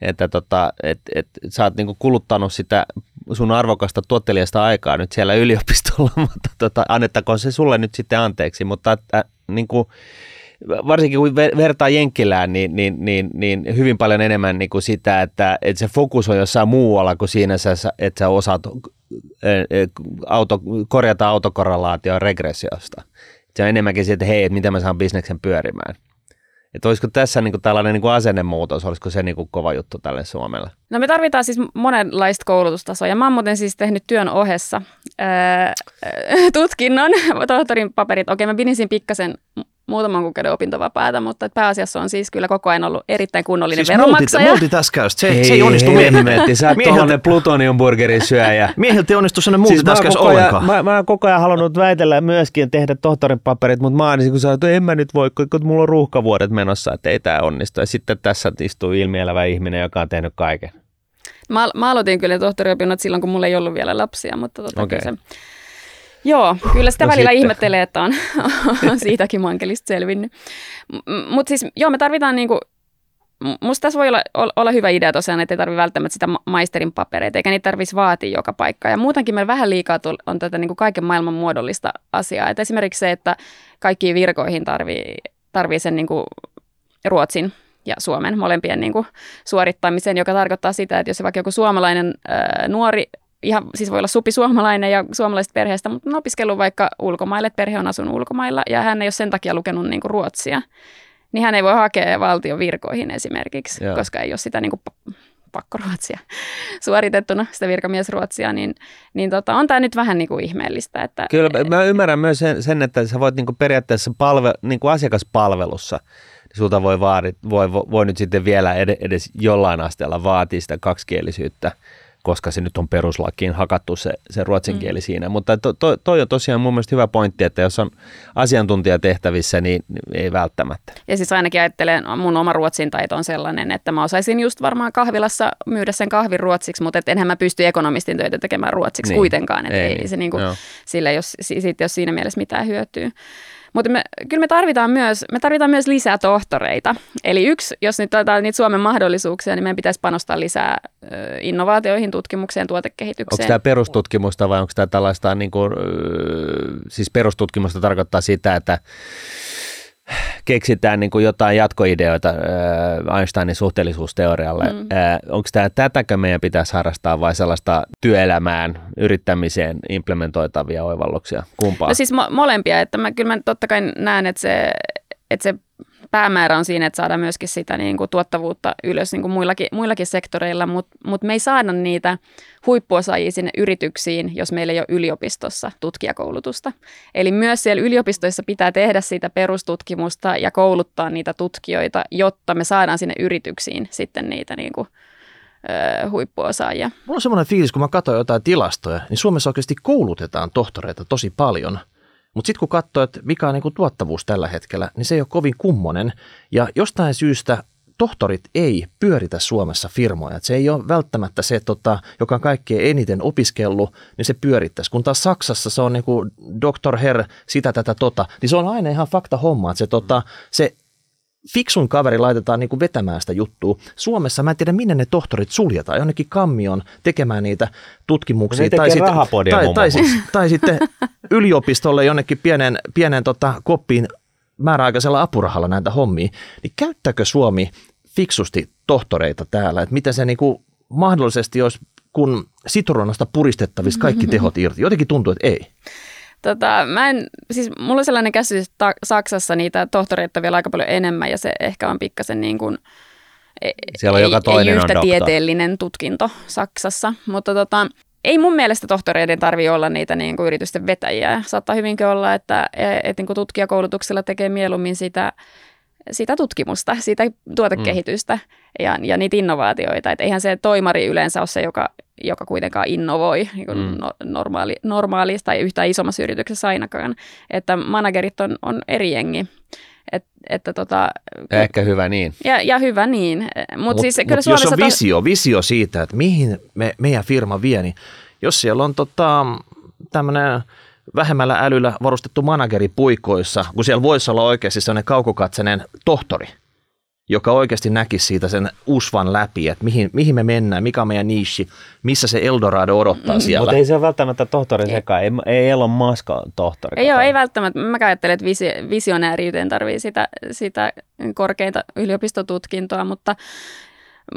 että tota, et, et, sä oot niinku kuluttanut sitä sun arvokasta tuottelijasta aikaa nyt siellä yliopistolla, mutta tota, annettakoon se sulle nyt sitten anteeksi, mutta että, niinku, varsinkin kun vertaa Jenkkilään, niin, niin, niin, niin hyvin paljon enemmän niin kuin sitä, että, että se fokus on jossain muualla kuin siinä, että sä osaat auto, korjata autokorrelaation regressiosta. Se on enemmänkin se, että hei, että miten mä saan bisneksen pyörimään. Että olisiko tässä niin kuin tällainen niin kuin asennemuutos, olisiko se niin kuin kova juttu tälle Suomelle? No me tarvitaan siis monenlaista koulutustasoa ja mä oon muuten siis tehnyt työn ohessa ää, tutkinnon, tohtorin paperit. Okei, mä pidin siinä pikkasen muutaman kuukauden opintovapaata, mutta pääasiassa on siis kyllä koko ajan ollut erittäin kunnollinen siis veronmaksaja. multitaskäys, se, ei, se ei onnistu hemmetti, sä oot tuollainen plutoniumburgerin syöjä. Miehiltä ei onnistu sellainen multitaskäys siis ollenkaan. Mä, mä, oon koko ajan halunnut väitellä myöskin tehdä tohtorin paperit, mutta mä aina kun sanoin, että en mä nyt voi, kun mulla on ruuhkavuodet menossa, että ei tämä onnistu. Ja sitten tässä istuu ilmielävä ihminen, joka on tehnyt kaiken. Mä, mä aloitin kyllä tohtoriopinnot silloin, kun mulla ei ollut vielä lapsia, mutta tota, okay. se, Joo, kyllä sitä no välillä sitten. ihmettelee, että on, on siitäkin mankelista selvinnyt. Mutta siis joo, me tarvitaan niinku, musta tässä voi olla, olla hyvä idea tosiaan, että ei tarvitse välttämättä sitä maisterin papereita, eikä niitä tarvitsisi vaatia joka paikka. Ja muutenkin meillä vähän liikaa on tätä niinku kaiken maailman muodollista asiaa. Et esimerkiksi se, että kaikkiin virkoihin tarvii, tarvii sen niinku ruotsin ja Suomen molempien niin kuin, suorittamisen, joka tarkoittaa sitä, että jos vaikka joku suomalainen ää, nuori ihan, siis voi olla supi suomalainen ja suomalaisesta perheestä, mutta on opiskellut vaikka ulkomaille, että perhe on asunut ulkomailla ja hän ei ole sen takia lukenut niin kuin ruotsia, niin hän ei voi hakea valtion virkoihin esimerkiksi, Joo. koska ei ole sitä niin kuin pakkoruotsia suoritettuna, sitä virkamiesruotsia, niin, niin tota, on tämä nyt vähän niin kuin ihmeellistä. Että, Kyllä, mä ymmärrän myös sen, sen että sä voit niin kuin periaatteessa palve, niin kuin asiakaspalvelussa, sulta voi, vaadit, voi, voi, voi nyt sitten vielä edes jollain asteella vaatia sitä kaksikielisyyttä koska se nyt on peruslakiin hakattu se, se ruotsin kieli mm. siinä. Mutta to, to, toi on tosiaan mun mielestä hyvä pointti, että jos on asiantuntijatehtävissä, niin ei välttämättä. Ja siis ainakin ajattelen, mun oma ruotsin taito on sellainen, että mä osaisin just varmaan kahvilassa myydä sen kahvin ruotsiksi, mutta et enhän mä pysty ekonomistin töitä tekemään ruotsiksi niin. kuitenkaan. Että ei, ei se niinku, sille, jos, sit, jos siinä mielessä mitään hyötyy. Mutta me, kyllä me tarvitaan, myös, me tarvitaan myös lisää tohtoreita. Eli yksi, jos nyt otetaan niitä Suomen mahdollisuuksia, niin meidän pitäisi panostaa lisää innovaatioihin, tutkimukseen, tuotekehitykseen. Onko tämä perustutkimusta vai onko tämä tällaista, niin kuin, siis perustutkimusta tarkoittaa sitä, että keksitään niin kuin jotain jatkoideoita äh, Einsteinin suhteellisuusteorialle. Mm. Äh, Onko tämä tätäkö meidän pitäisi harrastaa vai sellaista työelämään, yrittämiseen implementoitavia oivalluksia? Kumpaa? No siis mo- molempia, että mä kyllä mä totta kai näen, että se, että se päämäärä on siinä, että saadaan myöskin sitä niin kuin tuottavuutta ylös niin kuin muillakin, muillakin sektoreilla, mutta mut me ei saada niitä huippuosaajia sinne yrityksiin, jos meillä ei ole yliopistossa tutkijakoulutusta. Eli myös siellä yliopistoissa pitää tehdä sitä perustutkimusta ja kouluttaa niitä tutkijoita, jotta me saadaan sinne yrityksiin sitten niitä niin kuin, huippuosaajia. Mulla on semmoinen fiilis, kun mä katsoin jotain tilastoja, niin Suomessa oikeasti koulutetaan tohtoreita tosi paljon – mutta sitten kun katsoo, että mikä on niinku tuottavuus tällä hetkellä, niin se ei ole kovin kummonen. Ja jostain syystä tohtorit ei pyöritä Suomessa firmoja. Et se ei ole välttämättä se, tota, joka on kaikkein eniten opiskellut, niin se pyörittäisi. Kun taas Saksassa se on niin kuin doktor Herr, sitä tätä tota, niin se on aina ihan fakta homma, että se, tota, se fiksun kaveri laitetaan niin kuin vetämään sitä juttua. Suomessa mä en tiedä, minne ne tohtorit suljetaan, jonnekin kammion tekemään niitä tutkimuksia. Tai, sitten, tai, tai, siis, tai sitten yliopistolle jonnekin pienen, pienen tota, koppiin määräaikaisella apurahalla näitä hommia. Niin käyttääkö Suomi fiksusti tohtoreita täällä? Että miten se niin kuin mahdollisesti olisi, kun sitruunasta puristettavissa kaikki tehot irti? Jotenkin tuntuu, että ei. Tota, mä en, siis mulla on sellainen käsitys, että Saksassa niitä tohtoreita vielä aika paljon enemmän ja se ehkä on pikkasen niin kuin, e, Siellä on ei, joka toinen ei yhtä on tieteellinen tutkinto Saksassa, mutta tota, ei mun mielestä tohtoreiden tarvi olla niitä niin kuin yritysten vetäjiä. Saattaa hyvinkin olla, että et, et, niin kuin tutkijakoulutuksella tekee mieluummin sitä sitä tutkimusta, sitä tuotekehitystä mm. ja, ja niitä innovaatioita. Et eihän se toimari yleensä ole se, joka, joka kuitenkaan innovoi niin kuin mm. normaali, normaalista tai yhtä isommassa yrityksessä ainakaan. Että managerit on, on eri jengi. Et, että tota, ehkä hyvä niin. Ja, ja hyvä niin. Mutta mut, siis, mut jos on visio, to... visio siitä, että mihin me, meidän firma vie, niin jos siellä on tota, tämmöinen – vähemmällä älyllä varustettu manageri puikoissa, kun siellä voisi olla oikeasti sellainen kaukokatsenen tohtori, joka oikeasti näkisi siitä sen usvan läpi, että mihin, mihin me mennään, mikä on meidän niishi, missä se Eldorado odottaa mm. siellä. Mutta ei se ole välttämättä tohtori sekaan, ei, ei Elon Musk ole tohtori. Ei ole, ei välttämättä. Mä ajattelen, että visi, visionääriyteen tarvii sitä, sitä korkeinta yliopistotutkintoa, mutta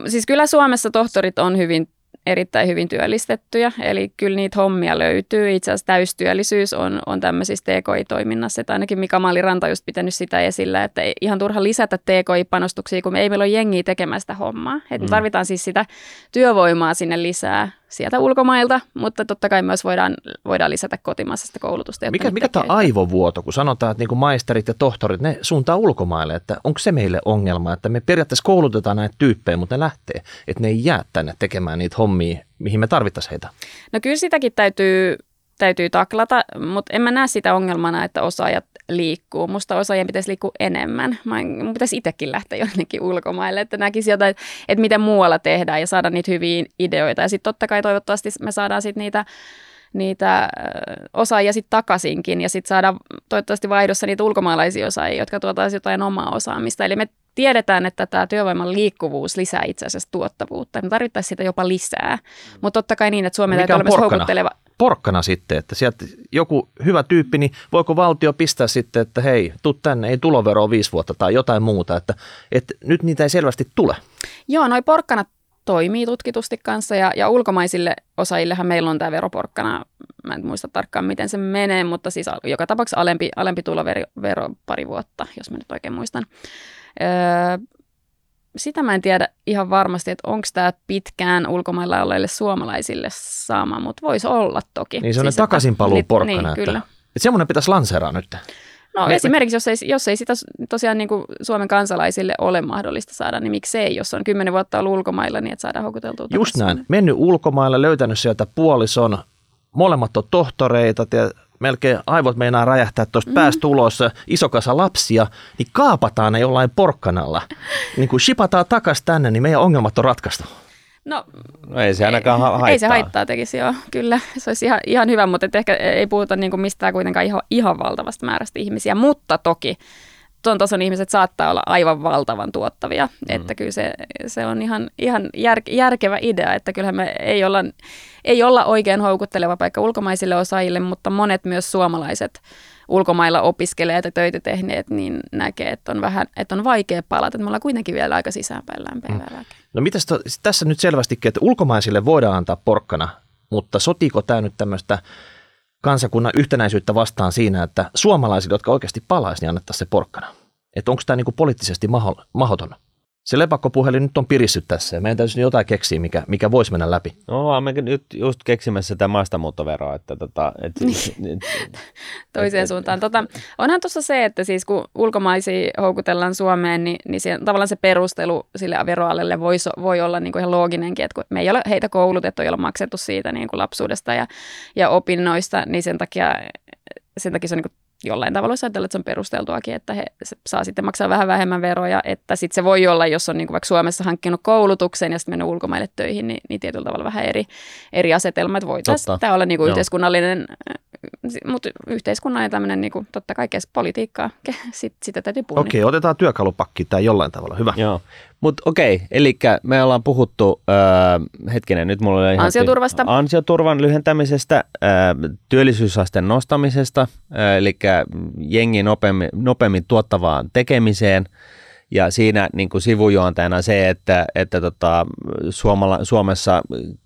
siis kyllä Suomessa tohtorit on hyvin erittäin hyvin työllistettyjä, eli kyllä niitä hommia löytyy. Itse asiassa täystyöllisyys on, on tämmöisissä TKI-toiminnassa, että ainakin Mika Maaliranta on just pitänyt sitä esillä, että ihan turha lisätä TKI-panostuksia, kun me ei meillä ole jengiä tekemään sitä hommaa. Et mm. tarvitaan siis sitä työvoimaa sinne lisää sieltä ulkomailta, mutta totta kai myös voidaan, voidaan lisätä kotimaisesta koulutusta. Mikä, mikä tämä aivovuoto, kun sanotaan, että niin maisterit ja tohtorit, ne suuntaa ulkomaille, että onko se meille ongelma, että me periaatteessa koulutetaan näitä tyyppejä, mutta ne lähtee, että ne ei jää tänne tekemään niitä hommia, mihin me tarvittaisiin heitä? No kyllä sitäkin täytyy, täytyy taklata, mutta en mä näe sitä ongelmana, että osaajat liikkuu. Musta osaajien pitäisi liikkua enemmän. Mä, mun pitäisi itsekin lähteä jonnekin ulkomaille, että näkisi jotain, että, että miten muualla tehdään ja saada niitä hyviä ideoita. Ja sitten totta kai toivottavasti me saadaan sitten niitä niitä osaajia sitten takaisinkin ja sitten saada toivottavasti vaihdossa niitä ulkomaalaisia osaajia, jotka tuotaisiin jotain omaa osaamista. Eli me tiedetään, että tämä työvoiman liikkuvuus lisää itse asiassa tuottavuutta. Me tarvittaisiin sitä jopa lisää, mutta totta kai niin, että Suomen täytyy olla myös houkutteleva porkkana sitten, että sieltä joku hyvä tyyppi, niin voiko valtio pistää sitten, että hei, tuu tänne, ei tuloveroa viisi vuotta tai jotain muuta, että, että nyt niitä ei selvästi tule. Joo, noi porkkanat toimii tutkitusti kanssa ja, ja ulkomaisille osaajillehan meillä on tämä veroporkkana, mä en muista tarkkaan miten se menee, mutta siis joka tapauksessa alempi, alempi tulovero pari vuotta, jos mä nyt oikein muistan. Öö, sitä mä en tiedä ihan varmasti, että onko tämä pitkään ulkomailla olleille suomalaisille sama, mutta voisi olla toki. Niin se on siis, takaisinpaluu porkkana. Niin, kyllä. Että semmoinen pitäisi lanseeraa nyt. No me, esimerkiksi, jos ei, jos ei sitä tosiaan niin kuin Suomen kansalaisille ole mahdollista saada, niin miksei, jos on kymmenen vuotta ollut ulkomailla, niin että saadaan houkuteltua. Just näin. Mennyt ulkomailla, löytänyt sieltä puolison, molemmat on tohtoreita, melkein aivot meinaa räjähtää tuosta mm. päästä ulos, iso kasa lapsia, niin kaapataan ne jollain porkkanalla. Niin kun shipataan takas tänne, niin meidän ongelmat on ratkaistu. No, no ei se ainakaan ha- haittaa. Ei se haittaa tekisi, joo, kyllä. Se olisi ihan, ihan hyvä, mutta ehkä ei puhuta niin kuin mistään kuitenkaan ihan, ihan valtavasta määrästä ihmisiä. Mutta toki tuon tason ihmiset saattaa olla aivan valtavan tuottavia. Mm. Että kyllä se, se on ihan, ihan jär, järkevä idea, että kyllähän me ei olla, ei olla oikein houkutteleva paikka ulkomaisille osaajille, mutta monet myös suomalaiset ulkomailla opiskeleet ja töitä tehneet, niin näkee, että on vähän, että on vaikea palata. Että me ollaan kuitenkin vielä aika sisäänpäin lämpenevää mm. No mitäs to, tässä nyt selvästikin, että ulkomaisille voidaan antaa porkkana, mutta sotiiko tämä nyt tämmöistä kansakunnan yhtenäisyyttä vastaan siinä, että suomalaisille, jotka oikeasti palaisi, niin annettaisiin se porkkana? Että onko tämä niinku poliittisesti mahdoton? Se lepakkopuhelin nyt on pirissyt tässä ja meidän täytyy jotain keksiä, mikä, mikä voisi mennä läpi. No, me nyt just keksimässä sitä maastamuuttoveroa. Että tota, et, niin. Toiseen et, suuntaan. Tota, onhan tuossa se, että siis kun ulkomaisia houkutellaan Suomeen, niin, niin siihen, tavallaan se perustelu sille veroalelle voi, voi olla niin kuin ihan looginenkin, että kun me ei ole heitä koulutettu, ei ole maksettu siitä niin kuin lapsuudesta ja, ja opinnoista, niin sen takia, sen takia se on niin kuin jollain tavalla ajatella, että se on perusteltuakin, että he saa sitten maksaa vähän vähemmän veroja, että sitten se voi olla, jos on niin kuin vaikka Suomessa hankkinut koulutuksen ja sitten mennyt ulkomaille töihin, niin, niin tietyllä tavalla vähän eri, eri asetelma, että voitaisiin tämä olla niin kuin yhteiskunnallinen mutta yhteiskunnan tämmöinen niin kuin, totta kai politiikkaa, Sit, sitä täytyy puhua. Okei, okay, otetaan työkalupakki tämä jollain tavalla, hyvä. Joo, mutta okei, okay, eli me ollaan puhuttu, äh, hetkinen, nyt mulla oli ihan... Ansioturvasta. Ansioturvan lyhentämisestä, äh, työllisyysasteen nostamisesta, äh, eli jengi nopeammin, nopeammin tuottavaan tekemiseen, ja siinä niin kuin sivujuonteena se, että, että tota, Suomala, Suomessa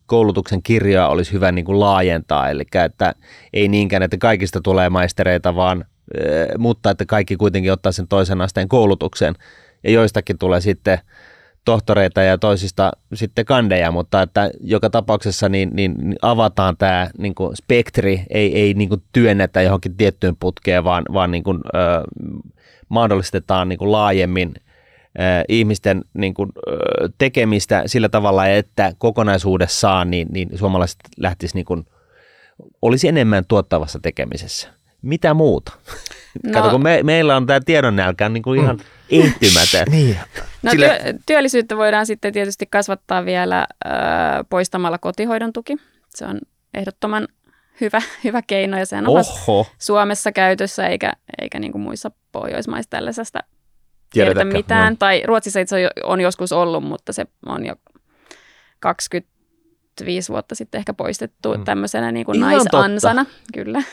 koulutuksen kirjoa olisi hyvä niin kuin laajentaa, eli että ei niinkään, että kaikista tulee maistereita, vaan mutta että kaikki kuitenkin ottaa sen toisen asteen koulutuksen. Ja joistakin tulee sitten tohtoreita ja toisista sitten kandeja, mutta että joka tapauksessa niin, niin avataan tämä niin kuin spektri, ei, ei niin kuin työnnetä johonkin tiettyyn putkeen, vaan, vaan niin kuin, ö, mahdollistetaan niin kuin laajemmin – ihmisten niin kuin, tekemistä sillä tavalla, että kokonaisuudessaan niin, niin suomalaiset lähtis niin kuin, olisi enemmän tuottavassa tekemisessä. Mitä muuta? No, Kato, kun me, meillä on tämä tiedonnälkä niin kuin ihan mm. ehtymätön. niin. No, Sillä... työ, työllisyyttä voidaan sitten tietysti kasvattaa vielä ö, poistamalla kotihoidon tuki. Se on ehdottoman hyvä, hyvä keino ja sehän on Suomessa käytössä eikä, eikä niin kuin muissa Pohjoismaissa tällaisesta tiedetä mitään. No. Tai Ruotsissa itse on joskus ollut, mutta se on jo 25 vuotta sitten ehkä poistettu mm. tämmöisenä niin kuin naisansana. Totta. Kyllä.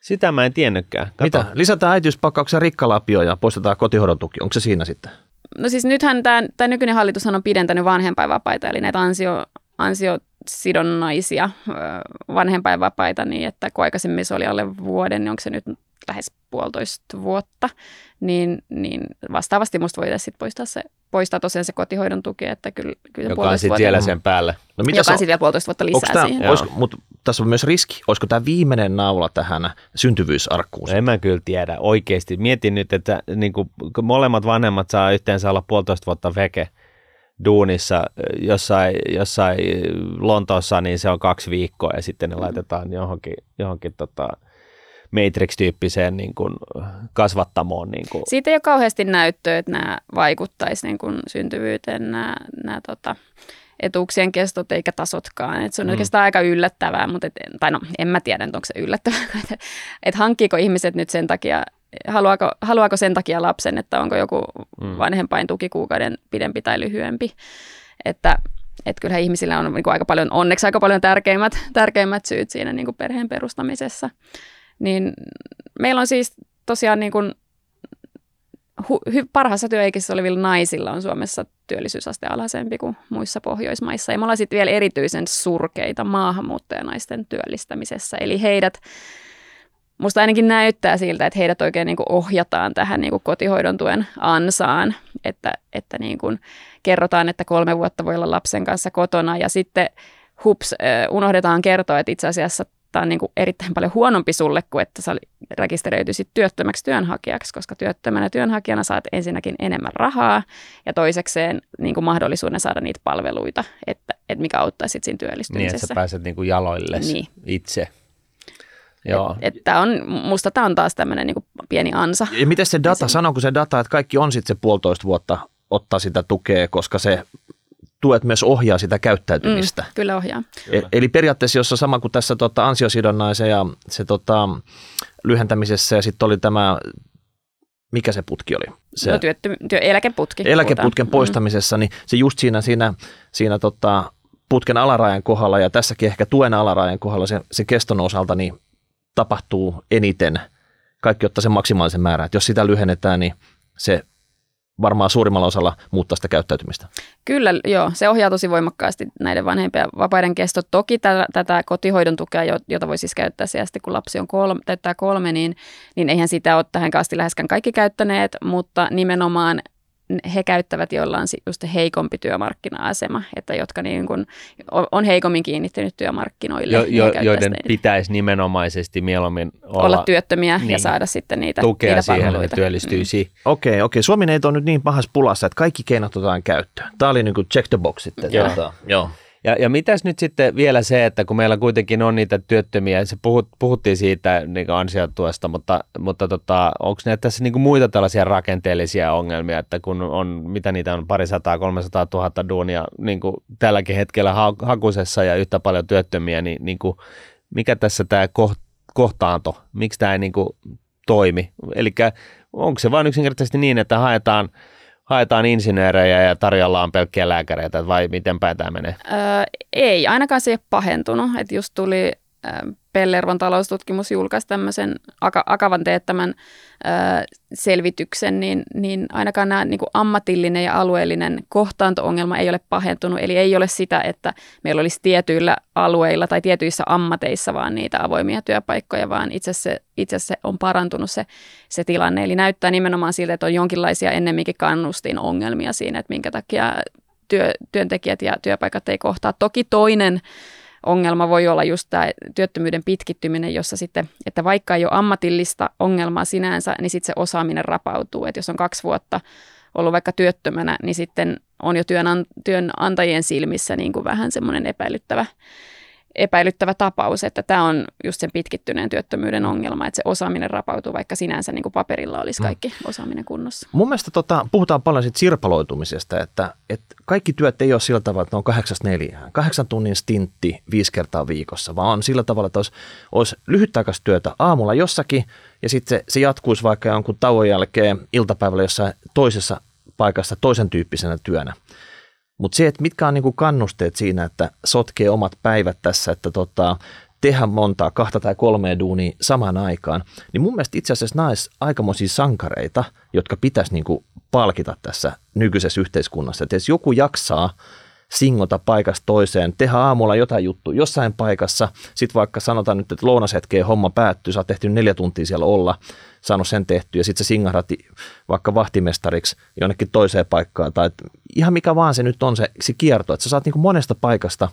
Sitä mä en tiennytkään. Kato. Mitä? Lisätään äitiyspakkauksen rikkalapio ja poistetaan kotihoidon tuki. Onko se siinä sitten? No siis nythän tämä, tämä nykyinen hallitus on pidentänyt vanhempainvapaita, eli näitä ansio, ansiosidonnaisia vanhempainvapaita, niin että kun aikaisemmin se oli alle vuoden, niin onko se nyt lähes puolitoista vuotta, niin, niin vastaavasti musta voitaisiin sit poistaa, se, poistaa tosiaan se kotihoidon tuki, että kyllä, kyllä Joka on sitten vielä sen päälle. No, mitä Joka on sitten vielä puolitoista vuotta lisää tämä, siihen. Olisiko, mutta tässä on myös riski. Olisiko tämä viimeinen naula tähän syntyvyysarkkuun? No, en mä kyllä tiedä oikeasti. Mietin nyt, että niin kuin molemmat vanhemmat saa yhteensä olla puolitoista vuotta veke duunissa jossain, jossain Lontoossa, niin se on kaksi viikkoa ja sitten ne laitetaan johonkin, johonkin tota, Matrix-tyyppiseen niin kuin kasvattamoon. Niin kuin. Siitä ei ole kauheasti näyttöä, että nämä vaikuttaisi niin kuin syntyvyyteen nämä, nämä tota, etuuksien kestot eikä tasotkaan. Et se on mm. oikeastaan aika yllättävää, mutta et, tai no en mä tiedä, onko se yllättävää, että et hankkiiko ihmiset nyt sen takia, haluaako, haluaako sen takia lapsen, että onko joku mm. vanhempain tukikuukauden pidempi tai lyhyempi. Että että kyllähän ihmisillä on niin kuin aika paljon, onneksi aika paljon tärkeimmät, tärkeimmät syyt siinä niin kuin perheen perustamisessa. Niin meillä on siis tosiaan niin kuin hu, hy, parhaassa työikissä olevilla naisilla on Suomessa työllisyysaste alhaisempi kuin muissa Pohjoismaissa. Ja me ollaan sitten vielä erityisen surkeita maahanmuuttajanaisten työllistämisessä. Eli heidät, musta ainakin näyttää siltä, että heidät oikein niin kuin ohjataan tähän niin kuin kotihoidon tuen ansaan. Että, että niin kuin kerrotaan, että kolme vuotta voi olla lapsen kanssa kotona ja sitten hups, unohdetaan kertoa, että itse asiassa tämä on niin kuin erittäin paljon huonompi sulle kuin että sä rekisteröityisit työttömäksi työnhakijaksi, koska työttömänä työnhakijana saat ensinnäkin enemmän rahaa ja toisekseen niin kuin mahdollisuuden saada niitä palveluita, että, että mikä auttaa sitten siinä työllistymisessä. Niin, että sä pääset niin kuin jaloille niin. itse. Joo. Et, et tää on, musta tämä on taas tämmöinen niin pieni ansa. Ja miten se data, sanooko se data, että kaikki on sitten se puolitoista vuotta ottaa sitä tukea, koska se tuet myös ohjaa sitä käyttäytymistä. Mm, kyllä ohjaa. E- eli periaatteessa, jos on sama kuin tässä tota, ansiosidonnaisen ja se tota, lyhentämisessä ja sitten oli tämä, mikä se putki oli? Se, no työtty, työ, eläkeputki. Eläkeputken puhutaan. poistamisessa, mm. niin se just siinä, siinä, siinä tota, putken alarajan kohdalla ja tässäkin ehkä tuen alarajan kohdalla se, se keston osalta niin tapahtuu eniten. Kaikki ottaa sen maksimaalisen määrän. Että jos sitä lyhennetään, niin se varmaan suurimmalla osalla muuttaa sitä käyttäytymistä. Kyllä, joo. Se ohjaa tosi voimakkaasti näiden vanhempien vapaiden kesto. Toki tätä, tätä kotihoidon tukea, jota voi siis käyttää sitten, kun lapsi on kolme, täyttää kolme, niin, niin eihän sitä ole tähän asti läheskään kaikki käyttäneet, mutta nimenomaan he käyttävät, joilla on just heikompi työmarkkina-asema, että jotka niin kuin on heikommin kiinnittynyt työmarkkinoille. Jo, jo, joiden niitä. pitäisi nimenomaisesti mieluummin olla, olla työttömiä niin, ja saada sitten niitä, tukea niitä siihen, että työllistyisi. Mm. Okei, okay, okei. Okay. Suomi ei ole nyt niin pahassa pulassa, että kaikki keinot otetaan käyttöön. Tämä oli niin kuin check the box sitten. Joo. Tuota, joo. Ja, ja mitäs nyt sitten vielä se, että kun meillä kuitenkin on niitä työttömiä, se puhut, puhuttiin siitä niin ansiotuesta, mutta, mutta tota, onko ne tässä niin muita tällaisia rakenteellisia ongelmia, että kun on, mitä niitä on, pari sataa, 300 000 duunia niin tälläkin hetkellä hakusessa ja yhtä paljon työttömiä, niin, niin kuin, mikä tässä tämä kohtaanto, miksi tämä ei niin kuin toimi? Eli onko se vain yksinkertaisesti niin, että haetaan – haetaan insinöörejä ja tarjolla on pelkkiä lääkäreitä, vai miten päin tämä menee? Öö, ei, ainakaan se ei ole pahentunut. Että just tuli Pellervon taloustutkimus julkaisi tämmöisen Akavan teettämän selvityksen, niin, niin ainakaan nämä niin kuin ammatillinen ja alueellinen kohtaanto-ongelma ei ole pahentunut. Eli ei ole sitä, että meillä olisi tietyillä alueilla tai tietyissä ammateissa vaan niitä avoimia työpaikkoja, vaan itse asiassa, itse asiassa on parantunut se, se tilanne. Eli näyttää nimenomaan siltä, että on jonkinlaisia ennemminkin kannustin ongelmia siinä, että minkä takia työ, työntekijät ja työpaikat ei kohtaa. Toki toinen ongelma voi olla just tämä työttömyyden pitkittyminen, jossa sitten, että vaikka ei ole ammatillista ongelmaa sinänsä, niin sitten se osaaminen rapautuu. Että jos on kaksi vuotta ollut vaikka työttömänä, niin sitten on jo työnant- työnantajien silmissä niin kuin vähän semmoinen epäilyttävä epäilyttävä tapaus, että tämä on just sen pitkittyneen työttömyyden ongelma, että se osaaminen rapautuu, vaikka sinänsä niin kuin paperilla olisi mm. kaikki mm. osaaminen kunnossa. Mun mielestä tota, puhutaan paljon siitä sirpaloitumisesta, että, että kaikki työt ei ole sillä tavalla, että ne on kahdeksasta neljään, kahdeksan tunnin stintti viisi kertaa viikossa, vaan on sillä tavalla, että olisi, olisi lyhytaikaista työtä aamulla jossakin ja sitten se, se jatkuisi vaikka jonkun tauon jälkeen iltapäivällä jossain toisessa paikassa toisen tyyppisenä työnä. Mutta se, että mitkä on niinku kannusteet siinä, että sotkee omat päivät tässä, että tota, tehdä montaa, kahta tai kolmea duunia samaan aikaan, niin mun mielestä itse asiassa nais aikamoisia sankareita, jotka pitäisi niinku palkita tässä nykyisessä yhteiskunnassa. Että jos joku jaksaa singota paikasta toiseen, tehdä aamulla jotain juttu jossain paikassa, sitten vaikka sanotaan nyt, että lounashetkeen homma päättyy, sä oot tehty neljä tuntia siellä olla, saanut sen tehtyä ja sitten sä singahdat vaikka vahtimestariksi jonnekin toiseen paikkaan. Tai ihan mikä vaan se nyt on se, se kierto, että sä saat niin monesta paikasta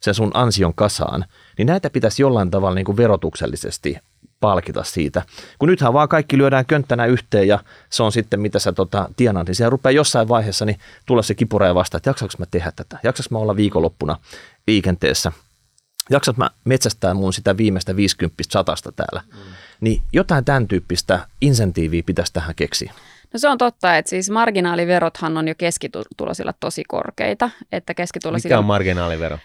sen sun ansion kasaan, niin näitä pitäisi jollain tavalla niin verotuksellisesti palkita siitä. Kun nythän vaan kaikki lyödään könttänä yhteen ja se on sitten mitä sä tota, tienaat, niin siellä rupeaa jossain vaiheessa niin tulla se kipura vastaan, että jaksaanko mä tehdä tätä, jaksaanko mä olla viikonloppuna liikenteessä, jaksat mä metsästää mun sitä viimeistä 50 satasta täällä. Mm. Niin jotain tämän tyyppistä insentiiviä pitäisi tähän keksiä. No se on totta, että siis marginaaliverothan on jo keskitulosilla tosi korkeita. Että keskitulosilla, Mikä on marginaalivero?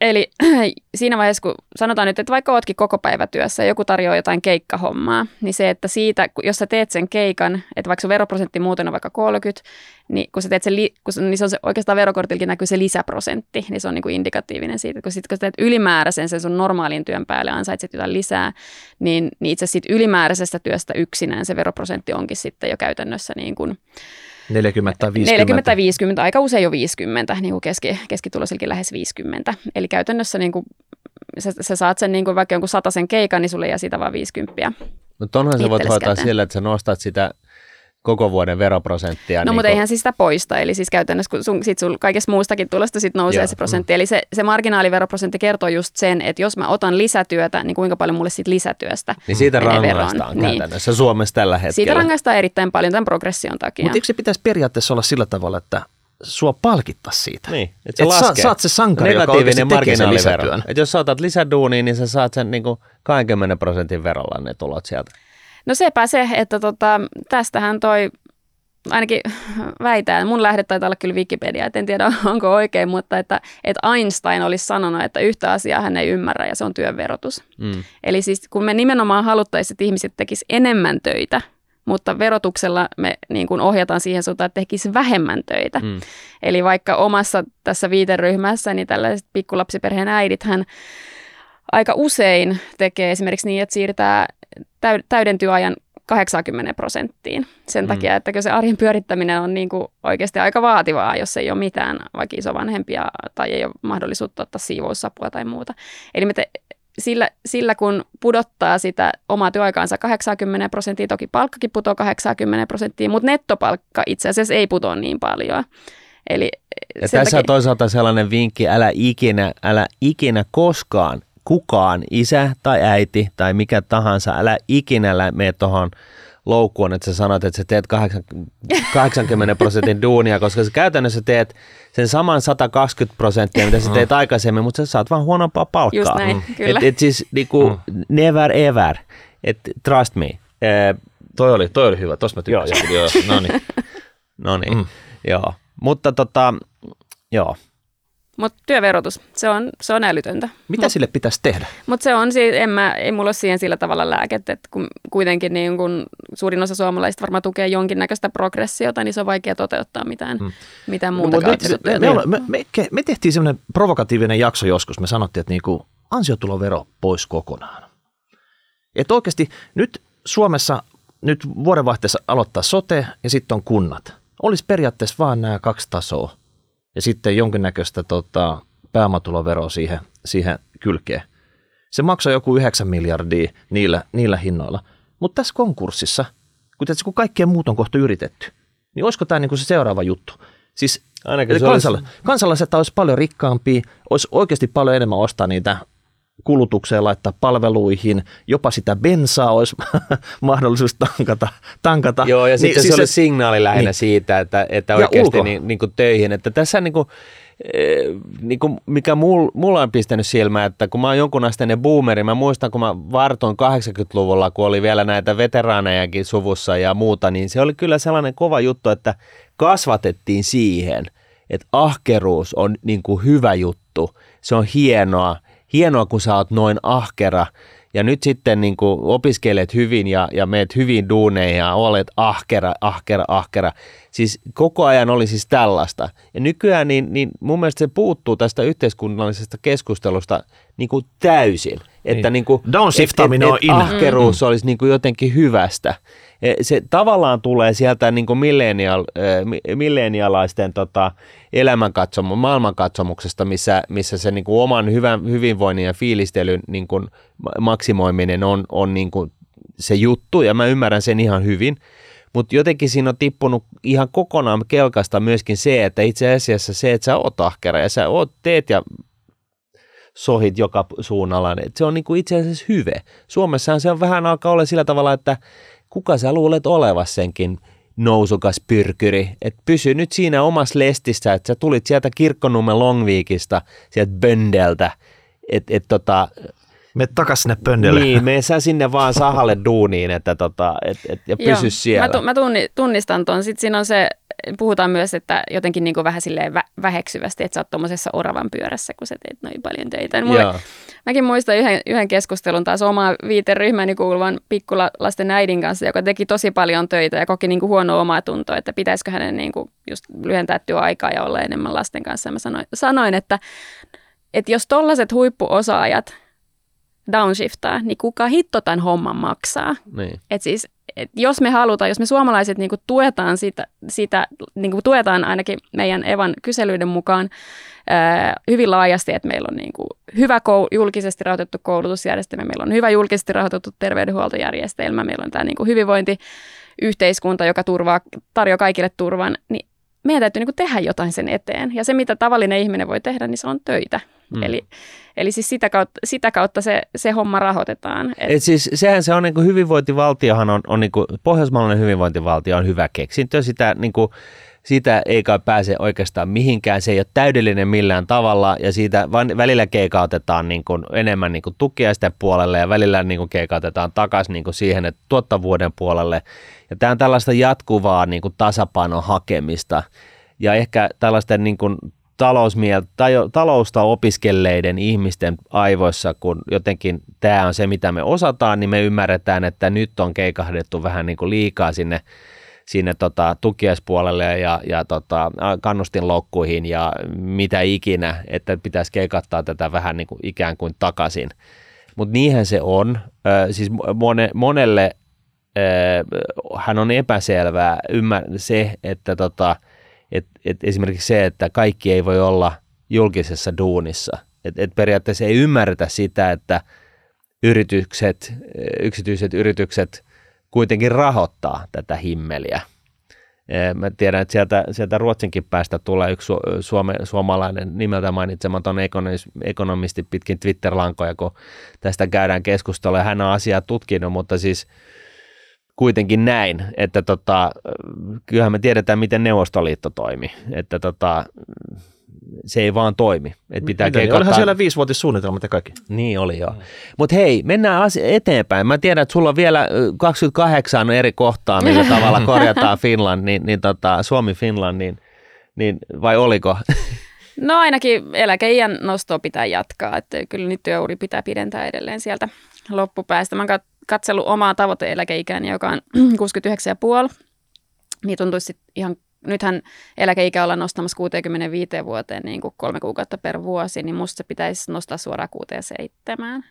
Eli siinä vaiheessa, kun sanotaan nyt, että vaikka oletkin koko päivä työssä ja joku tarjoaa jotain keikkahommaa, niin se, että siitä, jos sä teet sen keikan, että vaikka se veroprosentti muuten on vaikka 30, niin kun sä teet sen, kun, niin se on se, oikeastaan verokortilkin näkyy se lisäprosentti, niin se on niin kuin indikatiivinen siitä. Kun sitten kun sä teet ylimääräisen sen sun normaalin työn päälle ansaitset jotain lisää, niin, niin itse asiassa ylimääräisestä työstä yksinään se veroprosentti onkin sitten jo käytännössä niin kuin, 40 tai 50. 40 tai 50, aika usein jo 50, niin kuin keski, keskituloisillakin lähes 50. Eli käytännössä niin kuin, sä, sä saat sen niin kuin vaikka jonkun sen keikan, niin sulle jää siitä vaan 50. Mutta onhan sä voit hoitaa sillä, että sä nostat sitä koko vuoden veroprosenttia. No niin mutta kun... eihän siis sitä poista, eli siis käytännössä kun sun, sit sul kaikesta muustakin tulosta sit nousee Joo. se prosentti. Mm. Eli se, se marginaaliveroprosentti kertoo just sen, että jos mä otan lisätyötä, niin kuinka paljon mulle sit lisätyöstä Niin siitä rangaistaan veroon. käytännössä niin. Suomessa tällä hetkellä. Siitä rangaistaan erittäin paljon tämän progression takia. Mutta eikö se pitäisi periaatteessa olla sillä tavalla, että sua palkittaa siitä. Niin, että se et laskee. saat se sankari, Negatiivinen joka tekee sen lisätyön. Et jos sä otat lisäduuniin, niin sä saat sen niin 20 prosentin verolla ne tulot sieltä. No sepä se, että tota, tästähän toi ainakin väitään, mun lähde taitaa olla kyllä Wikipedia, et en tiedä onko oikein, mutta että, että Einstein olisi sanonut, että yhtä asiaa hän ei ymmärrä ja se on työn verotus. Mm. Eli siis kun me nimenomaan haluttaisiin, että ihmiset tekisivät enemmän töitä, mutta verotuksella me niin kuin ohjataan siihen suuntaan, että tekisi vähemmän töitä. Mm. Eli vaikka omassa tässä viiteryhmässä, niin tällaiset pikkulapsiperheen äidit hän aika usein tekee esimerkiksi niin, että siirtää täyden työajan 80 prosenttiin. Sen mm. takia, että se arjen pyörittäminen on niin kuin oikeasti aika vaativaa, jos ei ole mitään vaikka isovanhempia tai ei ole mahdollisuutta ottaa siivoussapua tai muuta. Eli me te, sillä, sillä, kun pudottaa sitä omaa työaikaansa 80 prosenttia, toki palkkakin putoaa 80 prosenttia, mutta nettopalkka itse asiassa ei putoa niin paljon. Eli ja tässä takia... on toisaalta sellainen vinkki, älä ikinä, älä ikinä koskaan kukaan, isä tai äiti tai mikä tahansa, älä ikinä mene tuohon loukkuun, että sä sanot, että sä teet 80 prosentin duunia, koska sä käytännössä teet sen saman 120 prosenttia, mitä sä teet aikaisemmin, mutta sä saat vaan huonompaa palkkaa. Just näin, mm. kyllä. Et, et siis niinku, mm. never ever, et trust me. Eh, toi, oli, toi oli hyvä, tossa mä tykkäsin. Joo, joo. no niin. No niin, mm. joo. Mutta tota, joo, mutta työverotus, se on, se on älytöntä. Mitä Mut, sille pitäisi tehdä? Mutta se on, siis, en mä, ei mulla ole siihen sillä tavalla lääkettä, että kun kuitenkin niin kun suurin osa suomalaisista varmaan tukee jonkinnäköistä progressiota, niin se on vaikea toteuttaa mitään, hmm. mitään muuta no, me, me, me, me, me, tehtiin semmoinen provokatiivinen jakso joskus, me sanottiin, että niinku ansiotulovero pois kokonaan. Että oikeasti nyt Suomessa nyt vuodenvaihteessa aloittaa sote ja sitten on kunnat. Olisi periaatteessa vaan nämä kaksi tasoa – ja sitten jonkinnäköistä tota, pääomatuloveroa siihen, siihen kylkeen. Se maksaa joku 9 miljardia niillä, niillä hinnoilla. Mutta tässä konkurssissa, kun, tietysti, kun kaikkea muut on kohta yritetty, niin olisiko tämä niinku se seuraava juttu? Siis Ainakin se kansala- olisi... kansalaiset olisi paljon rikkaampia, olisi oikeasti paljon enemmän ostaa niitä kulutukseen laittaa palveluihin, jopa sitä bensaa olisi mahdollisuus tankata. tankata. Joo, ja sitten niin, se siis oli signaali lähinnä niin. siitä, että, että oikeasti niin, niin kuin töihin. Että tässä niin kuin, eh, niin kuin mikä mul, mulla on pistänyt silmään, että kun mä oon jonkun asteinen boomeri, mä muistan kun mä vartoin 80-luvulla, kun oli vielä näitä veteraanejakin suvussa ja muuta, niin se oli kyllä sellainen kova juttu, että kasvatettiin siihen, että ahkeruus on niin kuin hyvä juttu, se on hienoa, hienoa, kun sä oot noin ahkera ja nyt sitten niin kuin opiskelet hyvin ja, ja meet hyvin duuneihin ja olet ahkera, ahkera, ahkera. Siis koko ajan oli siis tällaista. Ja nykyään niin, niin mun mielestä se puuttuu tästä yhteiskunnallisesta keskustelusta niin kuin täysin. Että niin. Niin kuin, Downshiftaminen et, et, et on ahkeruus mm. olisi niin kuin jotenkin hyvästä. E, se tavallaan tulee sieltä niin kuin millenial, e, millenialaisten tota, elämänkatsomu, maailmankatsomuksesta, missä, missä se niin kuin oman hyvän, hyvinvoinnin ja fiilistelyn niin kuin maksimoiminen on, on niin kuin se juttu, ja mä ymmärrän sen ihan hyvin. Mutta jotenkin siinä on tippunut ihan kokonaan kelkasta myöskin se, että itse asiassa se, että sä oot ahkera ja sä oot, teet ja sohit joka suunnalla, se on niin kuin itse asiassa hyve. Suomessahan se on vähän alkaa olla sillä tavalla, että kuka sä luulet olevas senkin nousukas pyrkyri, että pysy nyt siinä omassa lestissä, että sä tulit sieltä Kirkkonummen Longviikista, sieltä Böndeltä, että et, tota, me takas sinne pöndelle. Niin, me sä sinne vaan sahalle duuniin, että tota, et, et, ja pysy Joo, siellä. Mä, tu, mä tunnistan tuon. Sitten siinä on se, puhutaan myös, että jotenkin niin kuin vähän silleen vä- väheksyvästi, että sä oot tuommoisessa oravan pyörässä, kun sä teet noin paljon töitä. Niin mulle, mäkin muistan yhden, yhden keskustelun taas omaa viiteryhmäni kuuluvan pikkulasten äidin kanssa, joka teki tosi paljon töitä ja koki niin kuin huonoa omaa tuntoa, että pitäisikö hänen niin kuin just lyhentää työaikaa ja olla enemmän lasten kanssa. Ja mä sanoin, sanoin että, että jos tollaiset huippuosaajat downshiftaa, niin kuka hitto tämän homman maksaa? Niin. Et siis, et jos me halutaan, jos me suomalaiset niin tuetaan sitä, sitä niin tuetaan ainakin meidän Evan kyselyiden mukaan hyvin laajasti, että meillä on niin kuin hyvä kou- julkisesti rahoitettu koulutusjärjestelmä, meillä on hyvä julkisesti rahoitettu terveydenhuoltojärjestelmä, meillä on tämä niin hyvinvointiyhteiskunta, joka turvaa, tarjoaa kaikille turvan, niin meidän täytyy niin tehdä jotain sen eteen. Ja se, mitä tavallinen ihminen voi tehdä, niin se on töitä. Mm. Eli, eli siis sitä kautta, sitä kautta se, se homma rahoitetaan. Et, Et siis sehän se on niin kuin hyvinvointivaltiohan on, on niin kuin, pohjoismaalainen hyvinvointivaltio on hyvä keksintö. Sitä niin kuin, siitä ei kai pääse oikeastaan mihinkään. Se ei ole täydellinen millään tavalla ja siitä välillä keikautetaan niin kuin enemmän niin kuin tukiaisten puolelle ja välillä niin kuin keikautetaan takaisin niin kuin siihen että tuottavuuden puolelle. Ja tämä on tällaista jatkuvaa niin kuin tasapainon hakemista ja ehkä tällaisten niin kuin talousmieltä, tai talousta opiskelleiden ihmisten aivoissa, kun jotenkin tämä on se, mitä me osataan, niin me ymmärretään, että nyt on keikahdettu vähän niin kuin liikaa sinne, sinne tota, tukiespuolelle ja, ja tota, kannustinloukkuihin ja mitä ikinä, että pitäisi keikattaa tätä vähän niin kuin ikään kuin takaisin. Mutta niinhän se on. Ö, siis mone, monelle ö, hän on epäselvää ymmär- se, että tota, et, et esimerkiksi se, että kaikki ei voi olla julkisessa duunissa. Et, et periaatteessa ei ymmärretä sitä, että yritykset, yksityiset yritykset kuitenkin rahoittaa tätä himmeliä. Mä tiedän, että sieltä, sieltä Ruotsinkin päästä tulee yksi suome, suomalainen nimeltä mainitsematon ekonomisti pitkin Twitter-lankoja, kun tästä käydään keskustelua. Hän on asiaa tutkinut, mutta siis – kuitenkin näin, että tota, kyllähän me tiedetään, miten Neuvostoliitto toimi, että tota, se ei vaan toimi. Että pitää Miten, keikottaa... Olihan siellä viisivuotissuunnitelmat ja kaikki. Niin oli joo. Mm. Mutta hei, mennään asia eteenpäin. Mä tiedän, että sulla on vielä 28 eri kohtaa, millä tavalla korjataan Finland, niin, niin tota, Suomi-Finland, niin, niin, vai oliko? No ainakin eläkeiän nostoa pitää jatkaa, että kyllä nyt työuri pitää pidentää edelleen sieltä loppupäästä. Mä oon katsellut omaa tavoite-eläkeikääni, joka on 69,5, niin tuntuisi ihan nythän eläkeikä olla nostamassa 65 vuoteen niin kuin kolme kuukautta per vuosi, niin musta se pitäisi nostaa suoraan 67.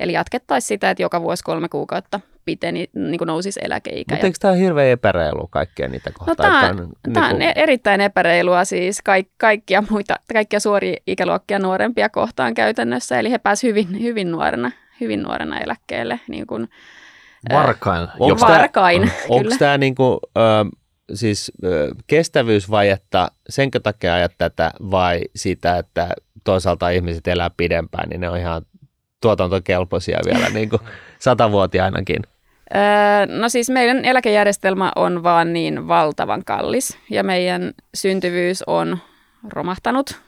Eli jatkettaisiin sitä, että joka vuosi kolme kuukautta piteni, niin kuin nousisi eläkeikä. Mutta eikö tämä hirveän epäreilu kaikkea niitä kohtaa? No tämä, on, tämä niin kuin... on erittäin epäreilua siis kaik, kaikkia, muita, kaikkia suoria ikäluokkia nuorempia kohtaan käytännössä. Eli he pääsivät hyvin, hyvin nuorena hyvin nuorena eläkkeelle. Niin kuin, varkain. Onko varkain, Onko tämä niin kuin, siis kestävyysvajetta, senkö takia ajat tätä vai sitä, että toisaalta ihmiset elää pidempään, niin ne on ihan tuotantokelpoisia vielä niin kuin satavuotiainakin? No siis meidän eläkejärjestelmä on vaan niin valtavan kallis ja meidän syntyvyys on romahtanut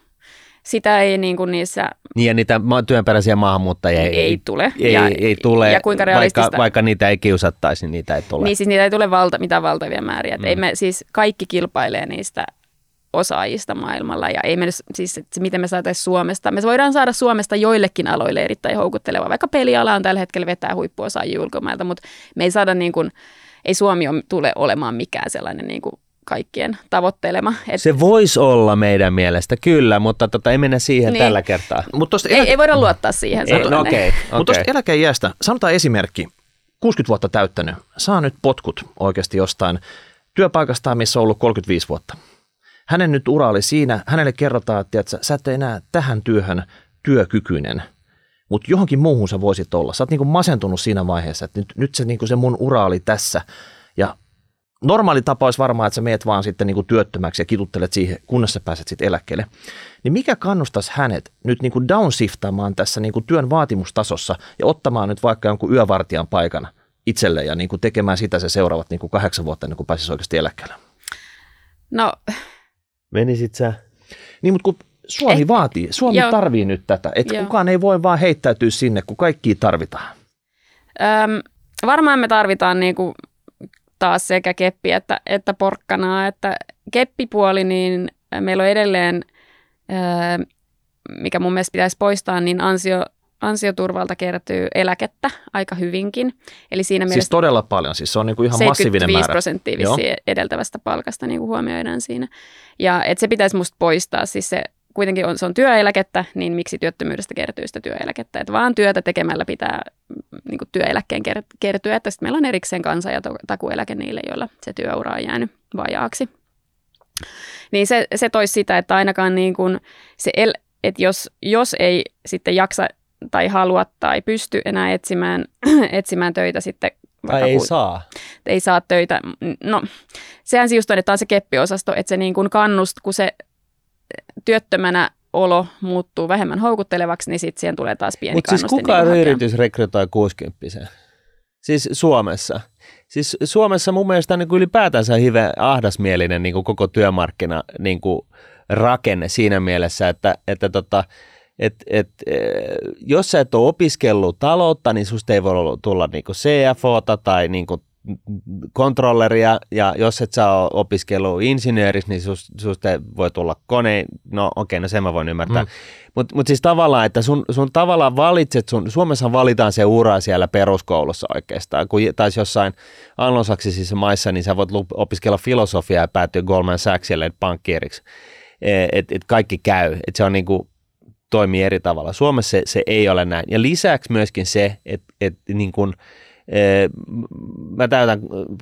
sitä ei niin kuin niissä... Niin ja niitä työnperäisiä maahanmuuttajia ei, ei tule. Ei, ja, ei tule, ja kuinka vaikka, vaikka niitä ei kiusattaisi, niin niitä ei tule. Niin siis niitä ei tule valta, mitään valtavia määriä. Mm. Ei me, siis kaikki kilpailee niistä osaajista maailmalla ja ei me, siis miten me saataisiin Suomesta. Me voidaan saada Suomesta joillekin aloille erittäin houkutteleva, vaikka peliala on tällä hetkellä vetää huippuosaajia ulkomailta, mutta me ei saada niin kuin, ei Suomi on, tule olemaan mikään sellainen niin kuin kaikkien tavoittelema. Et... Se voisi olla meidän mielestä, kyllä, mutta tota, ei mennä siihen niin. tällä kertaa. Mut ei, elä... ei voida luottaa siihen. Ei, no, okay, okay. Mutta tuosta eläkeiästä, sanotaan esimerkki, 60 vuotta täyttänyt, saa nyt potkut oikeasti jostain työpaikastaan, missä on ollut 35 vuotta. Hänen nyt ura oli siinä, hänelle kerrotaan, että tiedätkö, sä et enää tähän työhön työkykyinen, mutta johonkin muuhun sä voisit olla. Sä oot niinku masentunut siinä vaiheessa, että nyt, nyt se, niinku se mun ura oli tässä. Ja normaali tapa olisi varmaan, että sä meet vaan sitten niin kuin työttömäksi ja kituttelet siihen, kunnes sä pääset sitten eläkkeelle. Niin mikä kannustaisi hänet nyt niin kuin downshiftaamaan tässä niin kuin työn vaatimustasossa ja ottamaan nyt vaikka jonkun yövartijan paikan itselle ja niin kuin tekemään sitä se seuraavat niin kuin kahdeksan vuotta ennen kuin pääsisi oikeasti eläkkeelle? No. Menisit sä? Niin, mutta kun Suomi eh, vaatii, Suomi jo. tarvii nyt tätä, että kukaan ei voi vaan heittäytyä sinne, kun kaikki tarvitaan. Öm, varmaan me tarvitaan niin kuin taas sekä keppi että, että porkkanaa. Että keppipuoli, niin meillä on edelleen, mikä mun mielestä pitäisi poistaa, niin ansio, ansioturvalta kertyy eläkettä aika hyvinkin. Eli siinä siis mielessä todella paljon, siis se on niinku ihan massiivinen määrä. prosenttia edeltävästä palkasta niin kuin huomioidaan siinä. Ja et se pitäisi musta poistaa, siis se kuitenkin on, se on työeläkettä, niin miksi työttömyydestä kertyy sitä työeläkettä? Että vaan työtä tekemällä pitää niin kuin työeläkkeen kertyä, että sitten meillä on erikseen kansa- ja takueläke niille, joilla se työura on jäänyt vajaaksi. Niin se, se toisi sitä, että ainakaan niin kuin se, el, että jos, jos ei sitten jaksa tai halua tai pysty enää etsimään, etsimään töitä sitten tai ei ku, saa. Ei saa töitä. No, sehän se just on, että on se keppiosasto, että se niin kuin kannust, kun se työttömänä olo muuttuu vähemmän houkuttelevaksi, niin sitten siihen tulee taas pieni Mutta siis kuka yritys rekrytoi 60 Siis Suomessa. Siis Suomessa mun mielestä niin kuin ylipäätänsä hyvä ahdasmielinen niin kuin koko työmarkkina niin kuin rakenne siinä mielessä, että, että tota, et, et, jos sä et ole opiskellut taloutta, niin susta ei voi tulla niinku CFOta tai niinku kontrolleria, ja jos et saa opiskellut insinööris, niin sus, susta voi tulla kone, no okei, okay, no sen mä voin ymmärtää. Mm. Mutta mut siis tavallaan, että sun, sun tavallaan valitset, sun, Suomessa valitaan se ura siellä peruskoulussa oikeastaan, kun taisi jossain anglosaksisissa maissa, niin sä voit opiskella filosofiaa ja päätyä Goldman Sachsille pankkiiriksi. E, että et kaikki käy, että se on niinku, toimii eri tavalla. Suomessa se, se ei ole näin. Ja lisäksi myöskin se, että, että niin kuin, mä täytän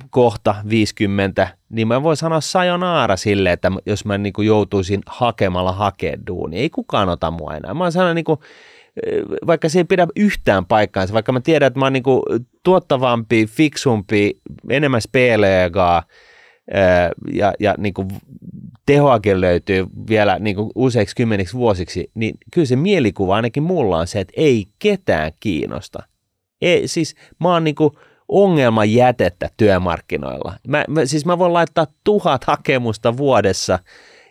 kohta 50, niin mä voin sanoa sajonaara sille, että jos mä niin kuin joutuisin hakemalla hakea duuni, ei kukaan ota mua enää. Mä sanon niin kuin, vaikka se ei pidä yhtään paikkaansa, vaikka mä tiedän, että mä oon niin kuin tuottavampi, fiksumpi, enemmän speleegaa ja, ja niin kuin tehoakin löytyy vielä niin kuin useiksi kymmeniksi vuosiksi, niin kyllä se mielikuva ainakin mulla on se, että ei ketään kiinnosta. Ei, siis mä oon niin kuin ongelman jätettä työmarkkinoilla. Mä, mä, siis mä voin laittaa tuhat hakemusta vuodessa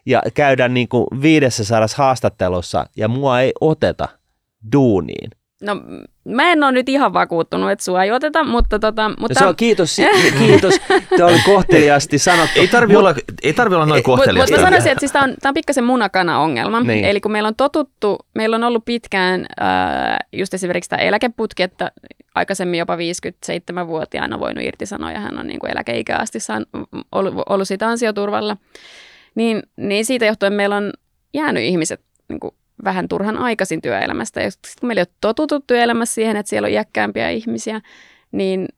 ja käydä niin kuin 500 haastattelussa ja mua ei oteta duuniin. No mä en ole nyt ihan vakuuttunut, että sua ei oteta, mutta tota... Mutta... No se on kiitos, kiitos. Tämä oli kohteliaasti sanottu. Ei tarvi, Mut, olla, ei tarvi olla noin kohteliasti. Mutta mä sanoisin, että siis tämä on, tämä on pikkasen munakana-ongelma. Niin. Eli kun meillä on totuttu, meillä on ollut pitkään äh, just esimerkiksi tämä eläkeputki, että aikaisemmin jopa 57-vuotiaana voinut irtisanoa ja hän on niin kuin eläkeikä asti saan, ollut, ollut siitä ansioturvalla. Niin, niin siitä johtuen meillä on jäänyt ihmiset niin kuin vähän turhan aikaisin työelämästä. Ja kun meillä ei ole työelämässä siihen, että siellä on iäkkäämpiä ihmisiä, niin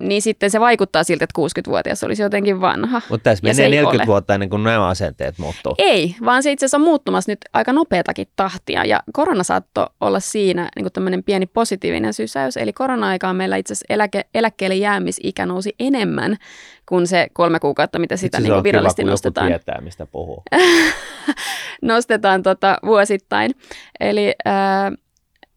niin sitten se vaikuttaa siltä, että 60-vuotias olisi jotenkin vanha. Mutta tässä menee 40 ole. vuotta ennen kuin nämä asenteet muuttuu. Ei, vaan se itse asiassa on muuttumassa nyt aika nopeatakin tahtia. Ja korona saattoi olla siinä niin kuin tämmöinen pieni positiivinen sysäys. Eli korona-aikaan meillä itse asiassa eläke, eläkkeelle jäämisikä nousi enemmän kuin se kolme kuukautta, mitä sitä niin kuin virallisesti kiva, nostetaan. tietää, mistä puhuu. nostetaan tota vuosittain. Eli äh,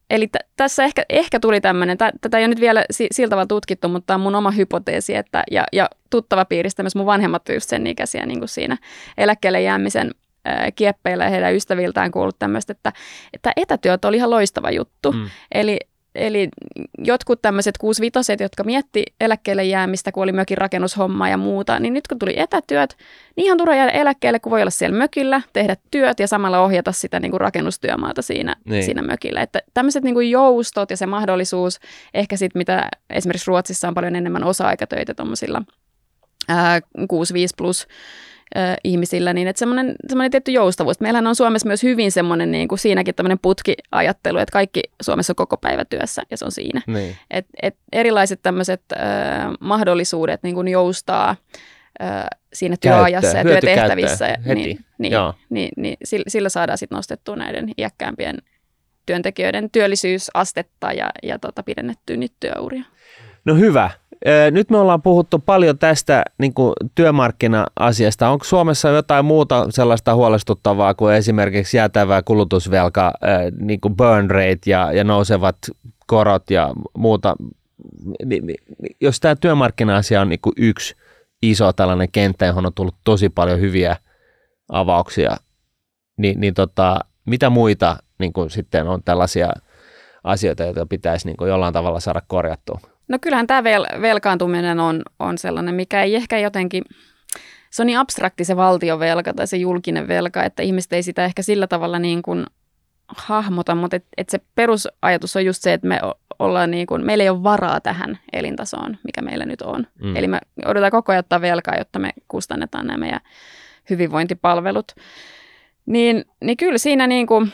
Eli t- tässä ehkä, ehkä tuli tämmöinen, tätä ei ole nyt vielä si- siltä tavalla tutkittu, mutta tämä on mun oma hypoteesi, että, ja, ja tuttava piiristä myös mun vanhemmat just sen ikäisiä niin kuin siinä eläkkeelle jäämisen ää, kieppeillä ja heidän ystäviltään kuullut tämmöistä, että, että etätyöt oli ihan loistava juttu. Mm. Eli Eli jotkut tämmöiset kuusvitoset, jotka mietti eläkkeelle jäämistä, kun oli mökin rakennushomma ja muuta, niin nyt kun tuli etätyöt, niin ihan turha jäädä eläkkeelle, kun voi olla siellä mökillä, tehdä työt ja samalla ohjata sitä niin kuin rakennustyömaata siinä, niin. siinä mökillä. Että tämmöiset niin kuin joustot ja se mahdollisuus, ehkä sitten mitä esimerkiksi Ruotsissa on paljon enemmän osa-aikatöitä tuommoisilla 6-5 plus ihmisillä, niin että semmoinen, semmoinen tietty joustavuus. Meillähän on Suomessa myös hyvin semmoinen niin kuin siinäkin tämmöinen putkiajattelu, että kaikki Suomessa on koko päivä työssä ja se on siinä. Niin. Et, et erilaiset tämmöiset äh, mahdollisuudet niin kuin joustaa äh, siinä työajassa ja työtehtävissä. Ja, heti. Niin, niin, niin, niin, niin, sillä saadaan sitten nostettua näiden iäkkäämpien työntekijöiden työllisyysastetta ja, ja tota, pidennettyä niitä työuria. No hyvä. Nyt me ollaan puhuttu paljon tästä niin kuin työmarkkina-asiasta. Onko Suomessa jotain muuta sellaista huolestuttavaa kuin esimerkiksi jäätävää kulutusvelka, niin kuin burn rate ja, ja nousevat korot ja muuta? Jos tämä työmarkkina-asia on niin kuin yksi iso tällainen kenttä, johon on tullut tosi paljon hyviä avauksia, niin, niin tota, mitä muita niin kuin sitten on tällaisia asioita, joita pitäisi niin kuin jollain tavalla saada korjattua? No kyllähän tämä vel- velkaantuminen on, on sellainen, mikä ei ehkä jotenkin, se on niin abstrakti se valtiovelka tai se julkinen velka, että ihmiset ei sitä ehkä sillä tavalla niin kuin hahmota, mutta et, et se perusajatus on just se, että me ollaan niin kuin, meillä ei ole varaa tähän elintasoon, mikä meillä nyt on. Mm. Eli me odotetaan koko ajan ottaa velkaa, jotta me kustannetaan nämä meidän hyvinvointipalvelut. Niin, niin kyllä siinä niin kuin,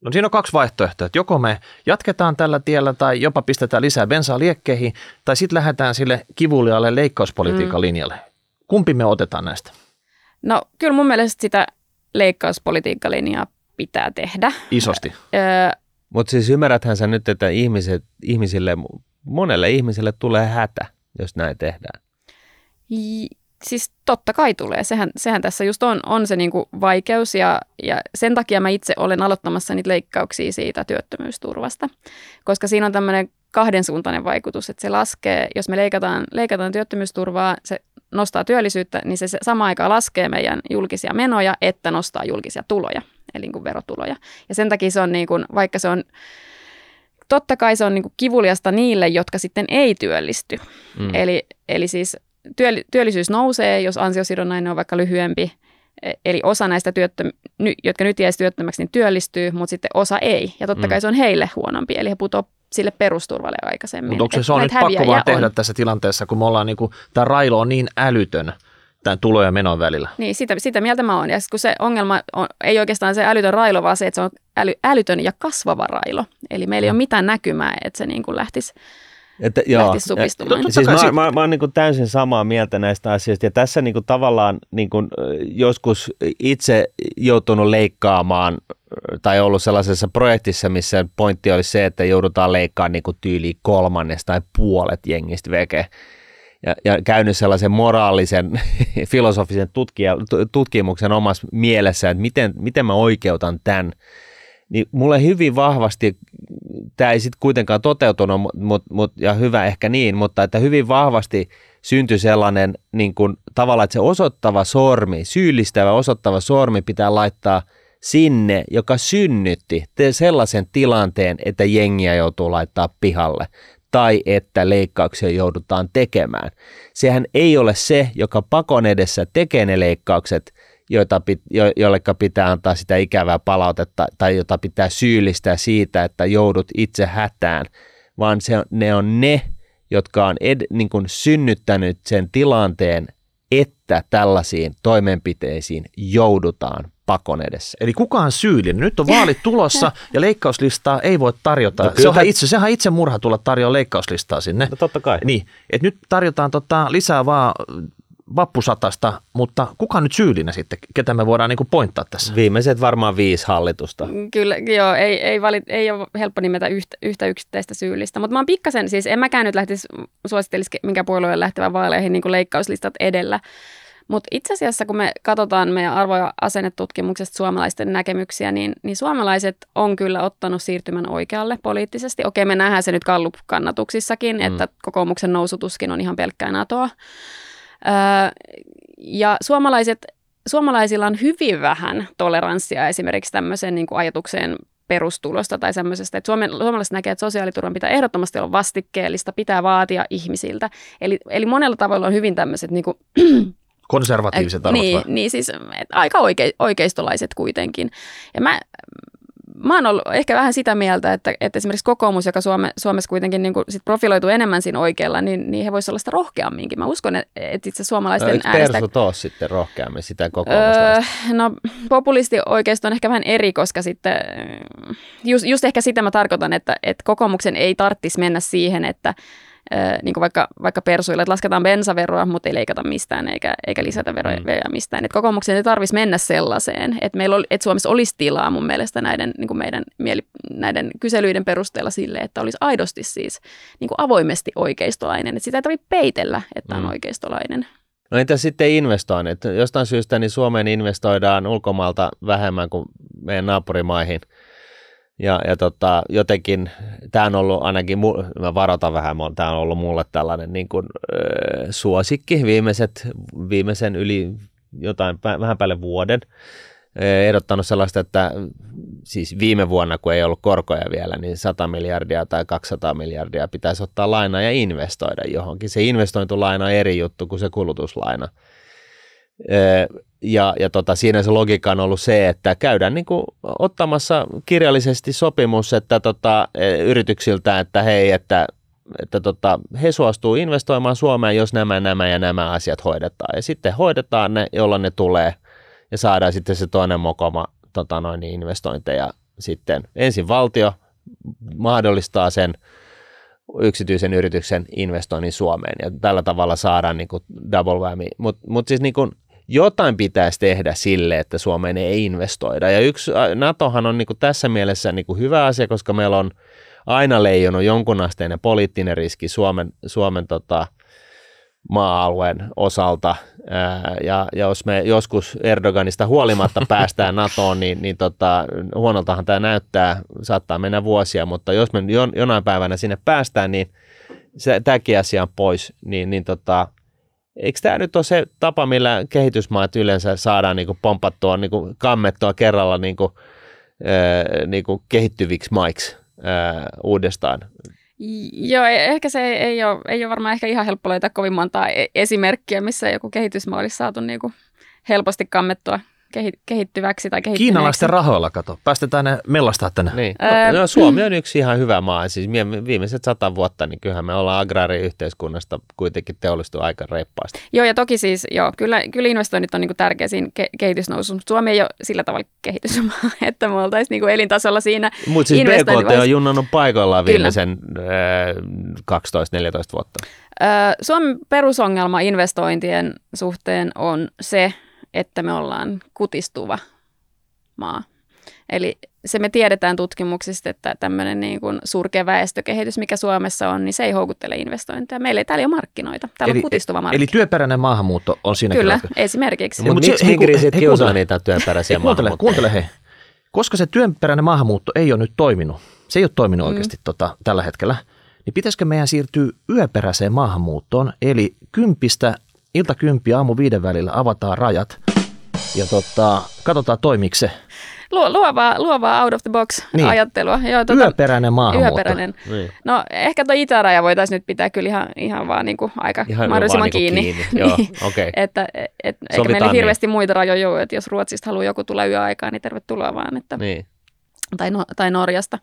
No siinä on kaksi vaihtoehtoa, että joko me jatketaan tällä tiellä tai jopa pistetään lisää bensaa liekkeihin, tai sitten lähdetään sille kivulialle leikkauspolitiikan mm. linjalle. Kumpi me otetaan näistä? No kyllä mun mielestä sitä leikkauspolitiikkalinjaa pitää tehdä. Isosti. Öö, Mutta siis ymmärräthän sä nyt, että ihmiset, ihmisille, monelle ihmiselle tulee hätä, jos näin tehdään. Siis totta kai tulee. Sehän, sehän tässä just on, on se niinku vaikeus ja, ja sen takia mä itse olen aloittamassa niitä leikkauksia siitä työttömyysturvasta, koska siinä on tämmöinen kahden suuntainen vaikutus, että se laskee, jos me leikataan, leikataan työttömyysturvaa, se nostaa työllisyyttä, niin se, se sama aika laskee meidän julkisia menoja, että nostaa julkisia tuloja, eli niin kuin verotuloja. Ja sen takia se on, niin kuin, vaikka se on, totta kai se on niin kuin kivuliasta niille, jotka sitten ei työllisty. Mm. Eli, eli siis työllisyys nousee, jos ansiosidonnainen on vaikka lyhyempi, e, eli osa näistä, työttö, jotka nyt jäisi työttömäksi, niin työllistyy, mutta sitten osa ei. Ja totta kai mm. se on heille huonompi, eli he putoavat sille perusturvalle aikaisemmin. Mutta onko se, se on nyt pakko vaan tehdä on. tässä tilanteessa, kun me ollaan niin kuin, tämä railo on niin älytön tämän tulo- ja menon välillä? Niin, sitä, sitä mieltä mä oon. Ja kun se ongelma on, ei oikeastaan se älytön railo, vaan se, että se on äly, älytön ja kasvava railo. Eli meillä ei ole mitään näkymää, että se niin kuin lähtisi että, joo, supistumaan. Ja, siis mä, mä, mä oon niin täysin samaa mieltä näistä asioista ja tässä niin kuin tavallaan niin kuin joskus itse joutunut leikkaamaan tai ollut sellaisessa projektissa, missä pointti oli se, että joudutaan leikkaamaan niin kuin tyyli kolmannes tai puolet jengistä veke. Ja, ja käynyt sellaisen moraalisen, filosofisen tutkija, tutkimuksen omassa mielessä, että miten, miten mä oikeutan tämän niin mulle hyvin vahvasti, tämä ei sitten kuitenkaan toteutunut, mut, mut, ja hyvä ehkä niin, mutta että hyvin vahvasti syntyi sellainen niin kuin, tavallaan, että se osoittava sormi, syyllistävä osoittava sormi pitää laittaa sinne, joka synnytti sellaisen tilanteen, että jengiä joutuu laittaa pihalle tai että leikkauksia joudutaan tekemään. Sehän ei ole se, joka pakon edessä tekee ne leikkaukset, joita, jo, jolleka pitää antaa sitä ikävää palautetta tai jota pitää syyllistää siitä, että joudut itse hätään, vaan se, ne on ne, jotka on ed, niin kuin synnyttänyt sen tilanteen, että tällaisiin toimenpiteisiin joudutaan pakon edessä. Eli kukaan syyllinen? Nyt on vaalit tulossa ja leikkauslistaa ei voi tarjota. No, se on itse, sehän itse murha tulla tarjoa leikkauslistaa sinne. No totta kai. Niin, et nyt tarjotaan tota lisää vaan vappusatasta, mutta kuka nyt syyllinen sitten, ketä me voidaan niin kuin pointtaa tässä? Viimeiset varmaan viisi hallitusta. Kyllä, joo, ei, ei, valit, ei ole helppo nimetä yhtä, yhtä yksittäistä syyllistä, mutta mä oon pikkasen, siis en mäkään nyt lähtisi, suosittelisi minkä puolueen lähtevän vaaleihin niin kuin leikkauslistat edellä, mutta itse asiassa, kun me katsotaan meidän arvo- ja asennetutkimuksesta suomalaisten näkemyksiä, niin, niin suomalaiset on kyllä ottanut siirtymän oikealle poliittisesti. Okei, me nähdään se nyt Gallup-kannatuksissakin, mm. että kokoomuksen nousutuskin on ihan pelkkää NATOa ja suomalaiset, suomalaisilla on hyvin vähän toleranssia esimerkiksi tämmöiseen niin kuin ajatukseen perustulosta tai semmoisesta, että Suomen, suomalaiset näkee, että sosiaaliturvan pitää ehdottomasti olla vastikkeellista, pitää vaatia ihmisiltä. Eli, eli monella tavalla on hyvin tämmöiset niin kuin, konservatiiviset arvot niin, niin siis aika oike, oikeistolaiset kuitenkin. Ja mä, mä oon ollut ehkä vähän sitä mieltä, että, että esimerkiksi kokoomus, joka Suome, Suomessa kuitenkin niin kuin sit profiloituu enemmän siinä oikealla, niin, niin he voisivat olla sitä rohkeamminkin. Mä uskon, että itse suomalaisten no, eikö äänestä... Persu sitten rohkeammin sitä kokoomusta? Öö, no populisti oikeastaan on ehkä vähän eri, koska sitten just, just ehkä sitä mä tarkoitan, että, että kokoomuksen ei tarvitsisi mennä siihen, että niin kuin vaikka, vaikka persuilla, että lasketaan bensaveroa, mutta ei leikata mistään eikä, eikä lisätä veroja mm. mistään. Että kokoomuksen ei tarvitsisi mennä sellaiseen, että, meillä oli, että Suomessa olisi tilaa mun mielestä näiden, niin kuin meidän mieli, näiden kyselyiden perusteella sille, että olisi aidosti siis niin kuin avoimesti oikeistolainen. Että sitä ei tarvitse peitellä, että mm. on oikeistolainen. No entä sitten investoinnit? Jostain syystä niin Suomeen investoidaan ulkomailta vähemmän kuin meidän naapurimaihin – ja, ja tota, jotenkin tämä on ollut ainakin, mä varoitan vähän, tämä on ollut mulle tällainen niin kuin, äh, suosikki viimeiset, viimeisen yli jotain, vähän päälle vuoden. Ehdottanut sellaista, että siis viime vuonna, kun ei ollut korkoja vielä, niin 100 miljardia tai 200 miljardia pitäisi ottaa lainaa ja investoida johonkin. Se investointulaina on eri juttu kuin se kulutuslaina. Ja, ja tota, siinä se logiikka on ollut se, että käydään niin kuin ottamassa kirjallisesti sopimus että tota, e, yrityksiltä, että hei, että, että tota, he suostuu investoimaan Suomeen, jos nämä, nämä ja nämä asiat hoidetaan. Ja sitten hoidetaan ne, jolloin ne tulee ja saadaan sitten se toinen mokoma tota, noin, niin investointeja sitten. Ensin valtio mahdollistaa sen yksityisen yrityksen investoinnin Suomeen ja tällä tavalla saadaan niin kuin double whammy. Mutta mut siis niin kuin jotain pitäisi tehdä sille, että Suomeen ei investoida. Ja yksi, NATOhan on niin kuin tässä mielessä niin kuin hyvä asia, koska meillä on aina leijonut jonkunasteinen poliittinen riski Suomen, Suomen tota, maa-alueen osalta. Ja, ja jos me joskus Erdoganista huolimatta päästään NATOon, niin, niin tota, huonoltahan tämä näyttää, saattaa mennä vuosia, mutta jos me jonain päivänä sinne päästään, niin se, tämäkin asia on pois, niin, niin tota, eikö tämä nyt ole se tapa, millä kehitysmaat yleensä saadaan niin kuin pompattua, niin kuin kammettua kerralla niin kuin, äh, niin kuin kehittyviksi maiksi äh, uudestaan? Joo, e- ehkä se ei, ei, ole, ei ole varmaan ehkä ihan helppo löytää kovin montaa e- esimerkkiä, missä joku kehitysmaa olisi saatu niin kuin helposti kammettua kehittyväksi tai kehittyneeksi. Kiinalaisten rahoilla, kato. Päästetään ne mellastaa tänne. Niin. No, no, Suomi on yksi ihan hyvä maa. Siis viimeiset sata vuotta, niin kyllähän me ollaan agraariyhteiskunnasta kuitenkin teollistu aika reippaasti. Joo, ja toki siis, joo, kyllä, kyllä investoinnit on niin tärkeä siinä ke- kehitysnousussa, mutta Suomi ei ole sillä tavalla kehitysmaa, että me oltaisiin niin elintasolla siinä Mutta siis BKT on junnannut paikoillaan viimeisen äh, 12-14 vuotta. Suomen perusongelma investointien suhteen on se, että me ollaan kutistuva maa. Eli se me tiedetään tutkimuksista, että tämmöinen niin kuin surkea väestökehitys, mikä Suomessa on, niin se ei houkuttele investointeja. Meillä ei täällä ole markkinoita. Täällä eli, on kutistuva markkina. Eli työperäinen maahanmuutto on siinä Kyllä, kyllä. esimerkiksi. No, mutta miksi Migri sitten kiusaa niitä työperäisiä kuuntele, kuuntele hei. Koska se työperäinen maahanmuutto ei ole nyt toiminut, se ei ole toiminut mm. oikeasti tota, tällä hetkellä, niin pitäisikö meidän siirtyä yöperäiseen maahanmuuttoon, eli kympistä ilta kymppi aamu viiden välillä avataan rajat ja tota, katsotaan toimiiko se. luovaa, luovaa out of the box niin. ajattelua. Joo, tuota, yöperäinen maahanmuutto. Yöperäinen. Niin. No ehkä tuo itäraja voitaisiin nyt pitää kyllä ihan, ihan vaan niin kuin aika ihan mahdollisimman vaan kiinni. Niin kiinni. Joo, okay. että, et, eikä meillä niin. hirveästi muita rajoja, että jos Ruotsista haluaa joku tulla yöaikaan, niin tervetuloa vaan. Että, niin tai, no, tai Norjasta.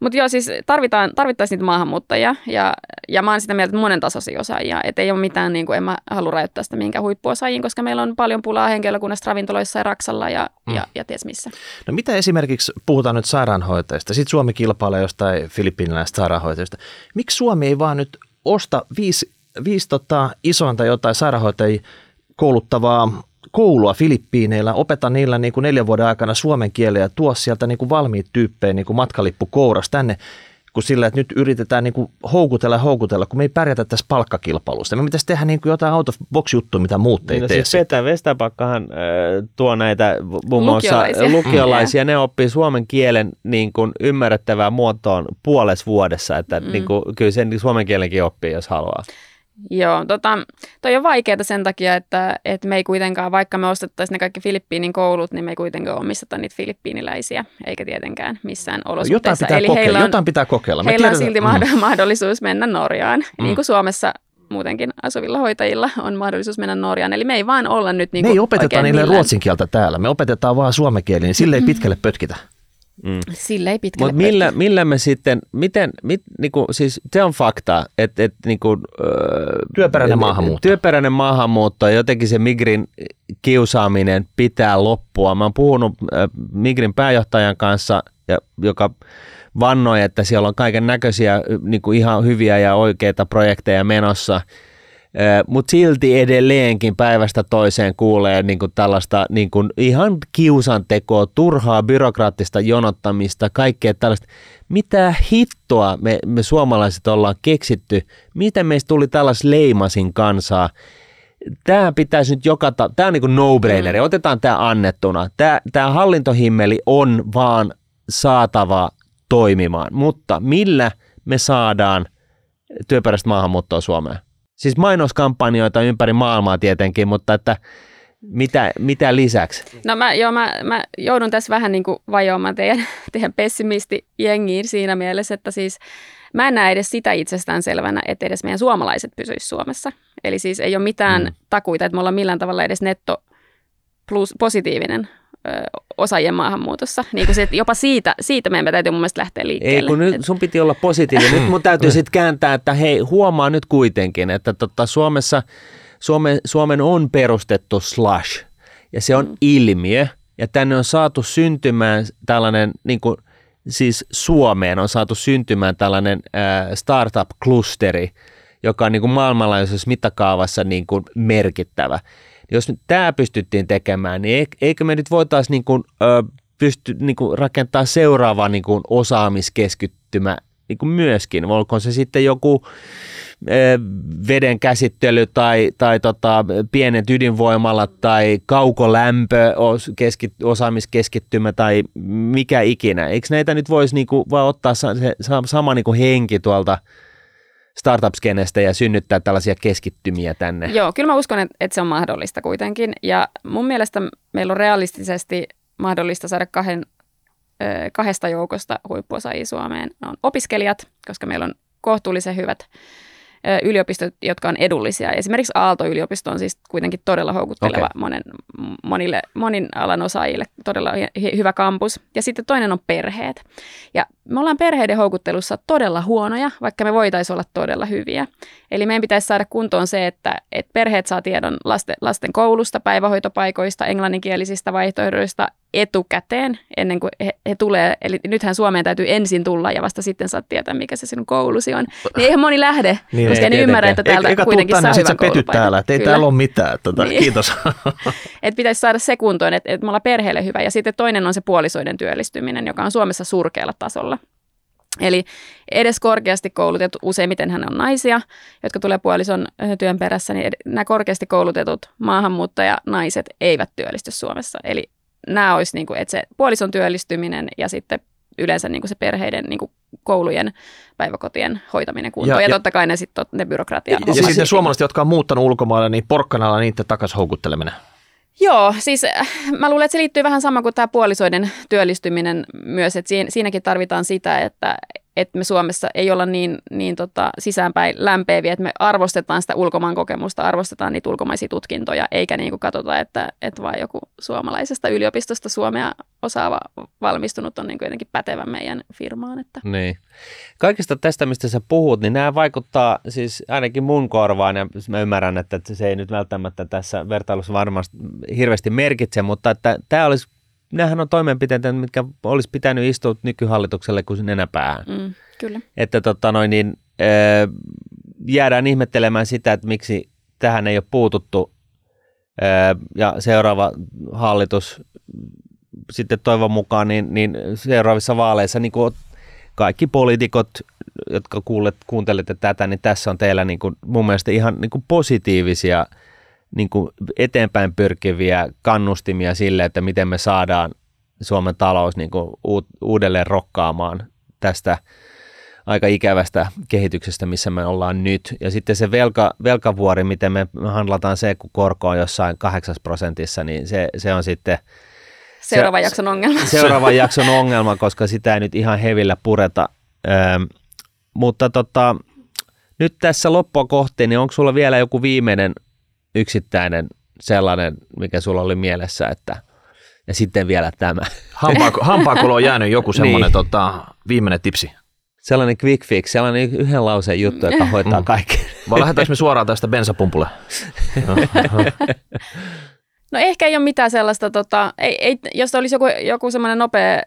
Mutta joo, siis tarvitaan, tarvittaisiin niitä maahanmuuttajia ja, ja mä oon sitä mieltä, että monen tasoisia osaajia. Että ei ole mitään, niin kuin, en mä halua rajoittaa sitä minkä huippuosaajiin, koska meillä on paljon pulaa henkilökunnasta ravintoloissa ja Raksalla ja, mm. ja, ja ties missä. No mitä esimerkiksi puhutaan nyt sairaanhoitajista? Sitten Suomi kilpailee jostain filippiiniläistä sairaanhoitajista. Miksi Suomi ei vaan nyt osta viisi, viisi tota, isointa jotain sairaanhoitajia kouluttavaa koulua Filippiineillä, opeta niillä niin kuin neljän vuoden aikana suomen kielellä ja tuo sieltä niin kuin valmiit tyyppejä niin kuin matkalippu kouras tänne, kun sillä, että nyt yritetään niin kuin houkutella ja houkutella, kun me ei pärjätä tässä palkkakilpailusta. Me pitäisi tehdä niin kuin jotain out of box juttua, mitä muut ei no, tee. Siis Petä Vestapakkahan äh, tuo näitä muun muassa lukiolaisia, lukiolaisia ne oppii suomen kielen niin kuin ymmärrettävään muotoon puolessa vuodessa, että mm. niin kuin, kyllä sen suomen kielenkin oppii, jos haluaa. Joo, tota, toi on vaikeaa sen takia, että, että me ei kuitenkaan, vaikka me ostettaisiin ne kaikki Filippiinin koulut, niin me ei kuitenkaan omisteta niitä filippiiniläisiä, eikä tietenkään missään olosuhteissa. Jotain pitää, Eli kokeilla, on, jotain pitää kokeilla. Me heillä on silti mm. mahdollisuus mennä Norjaan, mm. niin kuin Suomessa muutenkin asuvilla hoitajilla on mahdollisuus mennä Norjaan. Eli me ei vaan olla nyt niin Me ei opeteta niille millään. ruotsin kieltä täällä, me opetetaan vaan suomen kieli, niin sille ei pitkälle pötkitä. Mm. Sillä ei pitkälle Mut millä, millä me sitten, miten, mit, niinku, siis se on fakta, että et, niinku, työperäinen maahanmuutto. Työperäinen maahanmuutto ja jotenkin se Migrin kiusaaminen pitää loppua. Mä oon puhunut äh, Migrin pääjohtajan kanssa, ja, joka vannoi, että siellä on kaiken näköisiä niinku ihan hyviä ja oikeita projekteja menossa – mutta silti edelleenkin päivästä toiseen kuulee niin kuin tällaista niin kuin ihan kiusantekoa, turhaa byrokraattista jonottamista, kaikkea tällaista. Mitä hittoa me, me suomalaiset ollaan keksitty? Miten meistä tuli tällais leimasin kansaa? Tämä pitäisi nyt joka, ta- tämä on niin kuin no-braineri, mm. otetaan tämä annettuna. Tämä, tämä hallintohimmeli on vaan saatava toimimaan, mutta millä me saadaan työperäistä maahanmuuttoa Suomeen? Siis mainoskampanjoita ympäri maailmaa tietenkin, mutta että mitä, mitä lisäksi? No mä, joo, mä, mä joudun tässä vähän niin kuin vajoamaan teidän, teidän pessimisti-jengiin siinä mielessä, että siis mä en näe edes sitä itsestään selvänä, että edes meidän suomalaiset pysyisivät Suomessa. Eli siis ei ole mitään mm. takuita, että me ollaan millään tavalla edes netto plus positiivinen osaajien maahanmuutossa. Niin kuin se, että jopa siitä, siitä meidän täytyy mun mielestä lähteä liikkeelle. Ei, kun nyt sun piti olla positiivinen. Nyt mun täytyy sitten kääntää, että hei, huomaa nyt kuitenkin, että tota Suomessa, Suome, Suomen on perustettu slash, ja se on mm. ilmiö, ja tänne on saatu syntymään tällainen, niin kuin, siis Suomeen on saatu syntymään tällainen äh, startup-klusteri, joka on niin kuin maailmanlaajuisessa mittakaavassa niin kuin merkittävä jos tämä pystyttiin tekemään, niin eikö me nyt voitaisiin niin kuin, ö, pysty niin kuin rakentaa seuraava niin kuin osaamiskeskittymä niin kuin myöskin. Olkoon se sitten joku veden käsittely tai, tai tota, pienet ydinvoimalat tai kaukolämpö, os, keskit, osaamiskeskittymä tai mikä ikinä. Eikö näitä nyt voisi niinku vaan ottaa se, sama niinku henki tuolta startup-skenestä ja synnyttää tällaisia keskittymiä tänne? Joo, kyllä mä uskon, että, että se on mahdollista kuitenkin. Ja mun mielestä meillä on realistisesti mahdollista saada kahden kahdesta joukosta huippuosaajia Suomeen. Ne on opiskelijat, koska meillä on kohtuullisen hyvät yliopistot, jotka on edullisia. Esimerkiksi Aalto-yliopisto on siis kuitenkin todella houkutteleva okay. monen, monille, monin alan osaajille, todella hyvä kampus. Ja sitten toinen on perheet. Ja me ollaan perheiden houkuttelussa todella huonoja, vaikka me voitaisiin olla todella hyviä. Eli meidän pitäisi saada kuntoon se, että, että perheet saa tiedon lasten, lasten koulusta, päivähoitopaikoista, englanninkielisistä vaihtoehdoista etukäteen ennen kuin he, he tulee. Eli nythän Suomeen täytyy ensin tulla ja vasta sitten saat tietää, mikä se sinun koulusi on. Niin eihän moni lähde, niin, koska ne ymmärrä, että täältä Eikä kuitenkin tänne, saa hyvän petyt täällä, että ei Kyllä. täällä ole mitään. Tuota, niin. Kiitos. et pitäisi saada se kuntoon, että, että me ollaan perheelle hyvä. Ja sitten toinen on se puolisoiden työllistyminen, joka on Suomessa surkealla tasolla. Eli edes korkeasti koulutetut, useimmiten hän on naisia, jotka tulee puolison työn perässä, niin nämä korkeasti koulutetut maahanmuuttajanaiset eivät työllisty Suomessa. Eli nämä olisi, niin kuin, että se puolison työllistyminen ja sitten yleensä niin kuin se perheiden niin kuin koulujen, päiväkotien hoitaminen kuntoon. Ja, ja, ja totta kai ne, sitten ne byrokratia. Ja, ja sitten suomalaiset, jotka on muuttanut ulkomaille, niin porkkanalla niiden takaisin houkutteleminen. Joo, siis äh, mä luulen, että se liittyy vähän sama kuin tämä puolisoiden työllistyminen myös, että siinäkin tarvitaan sitä, että, että me Suomessa ei olla niin, niin tota sisäänpäin lämpeäviä, että me arvostetaan sitä ulkomaan kokemusta, arvostetaan niitä ulkomaisia tutkintoja, eikä niin kuin katsota, että, että vain joku suomalaisesta yliopistosta Suomea osaava valmistunut on niin kuin jotenkin pätevä meidän firmaan. Että. Niin. Kaikesta tästä, mistä sä puhut, niin nämä vaikuttaa siis ainakin mun korvaan, ja mä ymmärrän, että se ei nyt välttämättä tässä vertailussa varmasti hirveästi merkitse, mutta että tämä olisi nämähän on toimenpiteitä, mitkä olisi pitänyt istua nykyhallitukselle kuin nenäpäähän. Mm, kyllä. Että tota noin, niin, jäädään ihmettelemään sitä, että miksi tähän ei ole puututtu ja seuraava hallitus sitten toivon mukaan, niin, niin seuraavissa vaaleissa niin kuin kaikki poliitikot, jotka kuulet, kuuntelette tätä, niin tässä on teillä niin kuin, mun mielestä ihan niin kuin positiivisia – niin kuin eteenpäin pyrkiviä kannustimia sille, että miten me saadaan Suomen talous niin kuin uudelleen rokkaamaan tästä aika ikävästä kehityksestä, missä me ollaan nyt. Ja sitten se velka, velkavuori, miten me handlataan se, kun korko on jossain kahdeksas prosentissa, niin se, se on sitten Seuraavan jakson ongelma. Seuraavan jakson ongelma, koska sitä ei nyt ihan hevillä pureta. Öö, mutta tota, nyt tässä loppua kohti, niin onko sulla vielä joku viimeinen yksittäinen sellainen, mikä sulla oli mielessä, että ja sitten vielä tämä. Hampaako, hampaakolla on jäänyt joku semmoinen niin. tota, viimeinen tipsi? Sellainen quick fix, sellainen yhden lauseen juttu, joka hoitaa mm. kaikki. Vai lähdetäänkö me suoraan tästä bensapumpulle? No ehkä ei ole mitään sellaista, tota, ei, ei, jos olisi joku, joku semmoinen nopea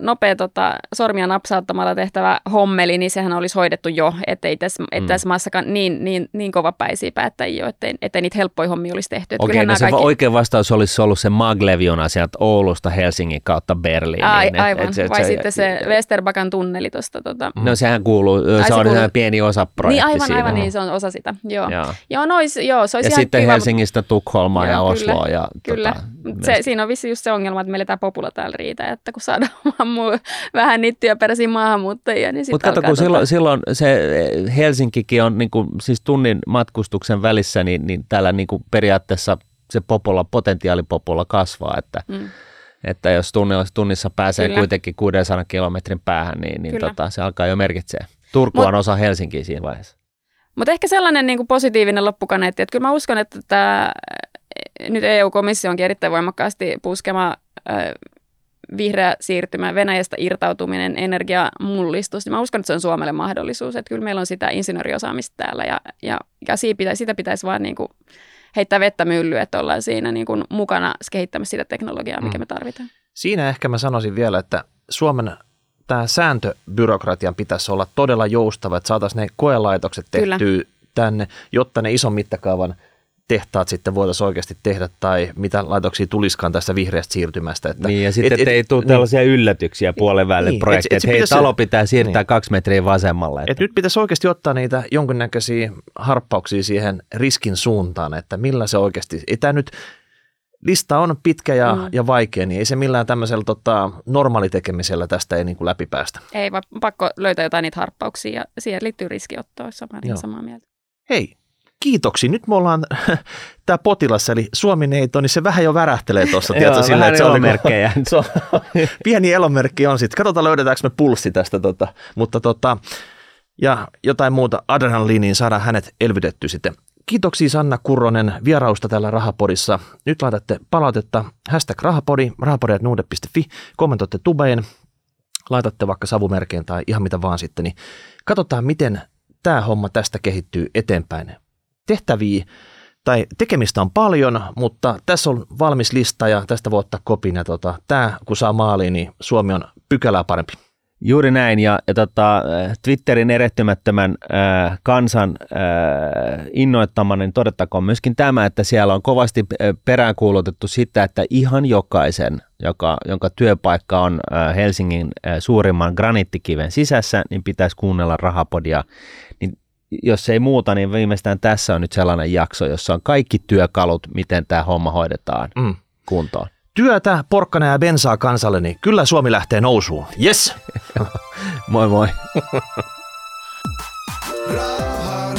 nopea tota, sormia napsauttamalla tehtävä hommeli, niin sehän olisi hoidettu jo, ettei tässä, mm. tässä maassakaan niin, niin, niin kovapäisiä päättäjiä ole, ettei, ettei niitä helppoja hommia olisi tehty. Okei, okay, no se kaikki... oikea vastaus olisi ollut se Maglevjuna sieltä Oulusta Helsingin kautta Berliiniin. Ai, aivan, et, et, vai se, sitten se Westerbakan tunneli tuosta. Tota... No sehän kuuluu, Ai, se, on kuuluu... pieni osa projekti Niin aivan, siinä. aivan, niin se on osa sitä, joo. Joo, joo, no, joo se olisi Ja sitten kiva, Helsingistä Tukholmaan ja Osloa. Ja, kyllä, tota, se, siinä on vissi just se ongelma, että meillä tämä popula täällä riitä, että kun saadaan vähän vähän niitä työperäisiä maahanmuuttajia, niin Mutta kato, kun tota... silloin, silloin se eh, Helsinkikin on niin kuin, siis tunnin matkustuksen välissä, niin, niin täällä niin kuin periaatteessa se popola, potentiaalipopola kasvaa, että, mm. että jos tunnissa, tunnissa pääsee Kyllä. kuitenkin 600 kilometrin päähän, niin, niin tota, se alkaa jo merkitsee. Turku Mut, on osa Helsinkiä siinä vaiheessa. Mutta ehkä sellainen niin kuin positiivinen loppukaneetti, että kyllä mä uskon, että tämä, nyt EU-komissio onkin erittäin voimakkaasti puskema vihreä siirtymä, Venäjästä irtautuminen, energiamullistus, niin mä uskon, että se on Suomelle mahdollisuus. Että kyllä meillä on sitä insinööriosaamista täällä ja, ja, ja siitä pitäisi, sitä pitäisi vaan niin kuin heittää vettä myllyä, että ollaan siinä niin kuin mukana kehittämässä sitä teknologiaa, mikä mm. me tarvitaan. Siinä ehkä mä sanoisin vielä, että Suomen tämä sääntöbyrokratian pitäisi olla todella joustava, että saataisiin ne koelaitokset tehtyä Kyllä. tänne, jotta ne ison mittakaavan tehtaat sitten voitaisiin oikeasti tehdä tai mitä laitoksia tuliskaan tässä vihreästä siirtymästä. Että, niin ja sitten et, et, ei tule niin, tällaisia yllätyksiä puolen välille niin, projekteja, että hei talo pitää siirtää niin. kaksi metriä vasemmalle. Että. Et nyt pitäisi oikeasti ottaa niitä jonkinnäköisiä harppauksia siihen riskin suuntaan, että millä se oikeasti, ei tämä nyt lista on pitkä ja, mm. ja vaikea, niin ei se millään tämmöisellä tota, normaalitekemisellä tästä ei niin kuin läpi päästä. Ei, vaan pakko löytää jotain niitä harppauksia ja siihen liittyy riskiottoa, samaa, niin samaa mieltä. Hei, kiitoksia. Nyt me ollaan tämä potilas, eli Suomi-neito, niin se vähän jo värähtelee tuossa. Joo, sillä, että se on niinku- se on, pieni elomerkki on sitten. Katsotaan löydetäänkö me pulssi tästä. Tota, mutta tota, ja jotain muuta adrenaliiniin saadaan hänet elvytetty sitten Kiitoksia Sanna Kurronen vierausta tällä Rahapodissa. Nyt laitatte palautetta hashtag rahapodi, rahapodi.nuude.fi, kommentoitte tubeen, laitatte vaikka savumerkeen tai ihan mitä vaan sitten, niin katsotaan miten tämä homma tästä kehittyy eteenpäin. Tehtäviä tai tekemistä on paljon, mutta tässä on valmis lista ja tästä voi ottaa kopin ja tota, tämä kun saa maaliin, niin Suomi on pykälää parempi. Juuri näin, ja, ja tota, Twitterin erehtymättömän äh, kansan äh, innoittamana, niin todettakoon myöskin tämä, että siellä on kovasti peräänkuulutettu sitä, että ihan jokaisen, joka, jonka työpaikka on äh, Helsingin äh, suurimman graniittikiven sisässä, niin pitäisi kuunnella rahapodia. Niin jos ei muuta, niin viimeistään tässä on nyt sellainen jakso, jossa on kaikki työkalut, miten tämä homma hoidetaan mm. kuntoon työtä, porkkana ja bensaa kansalle, niin kyllä Suomi lähtee nousuun. Yes! moi moi!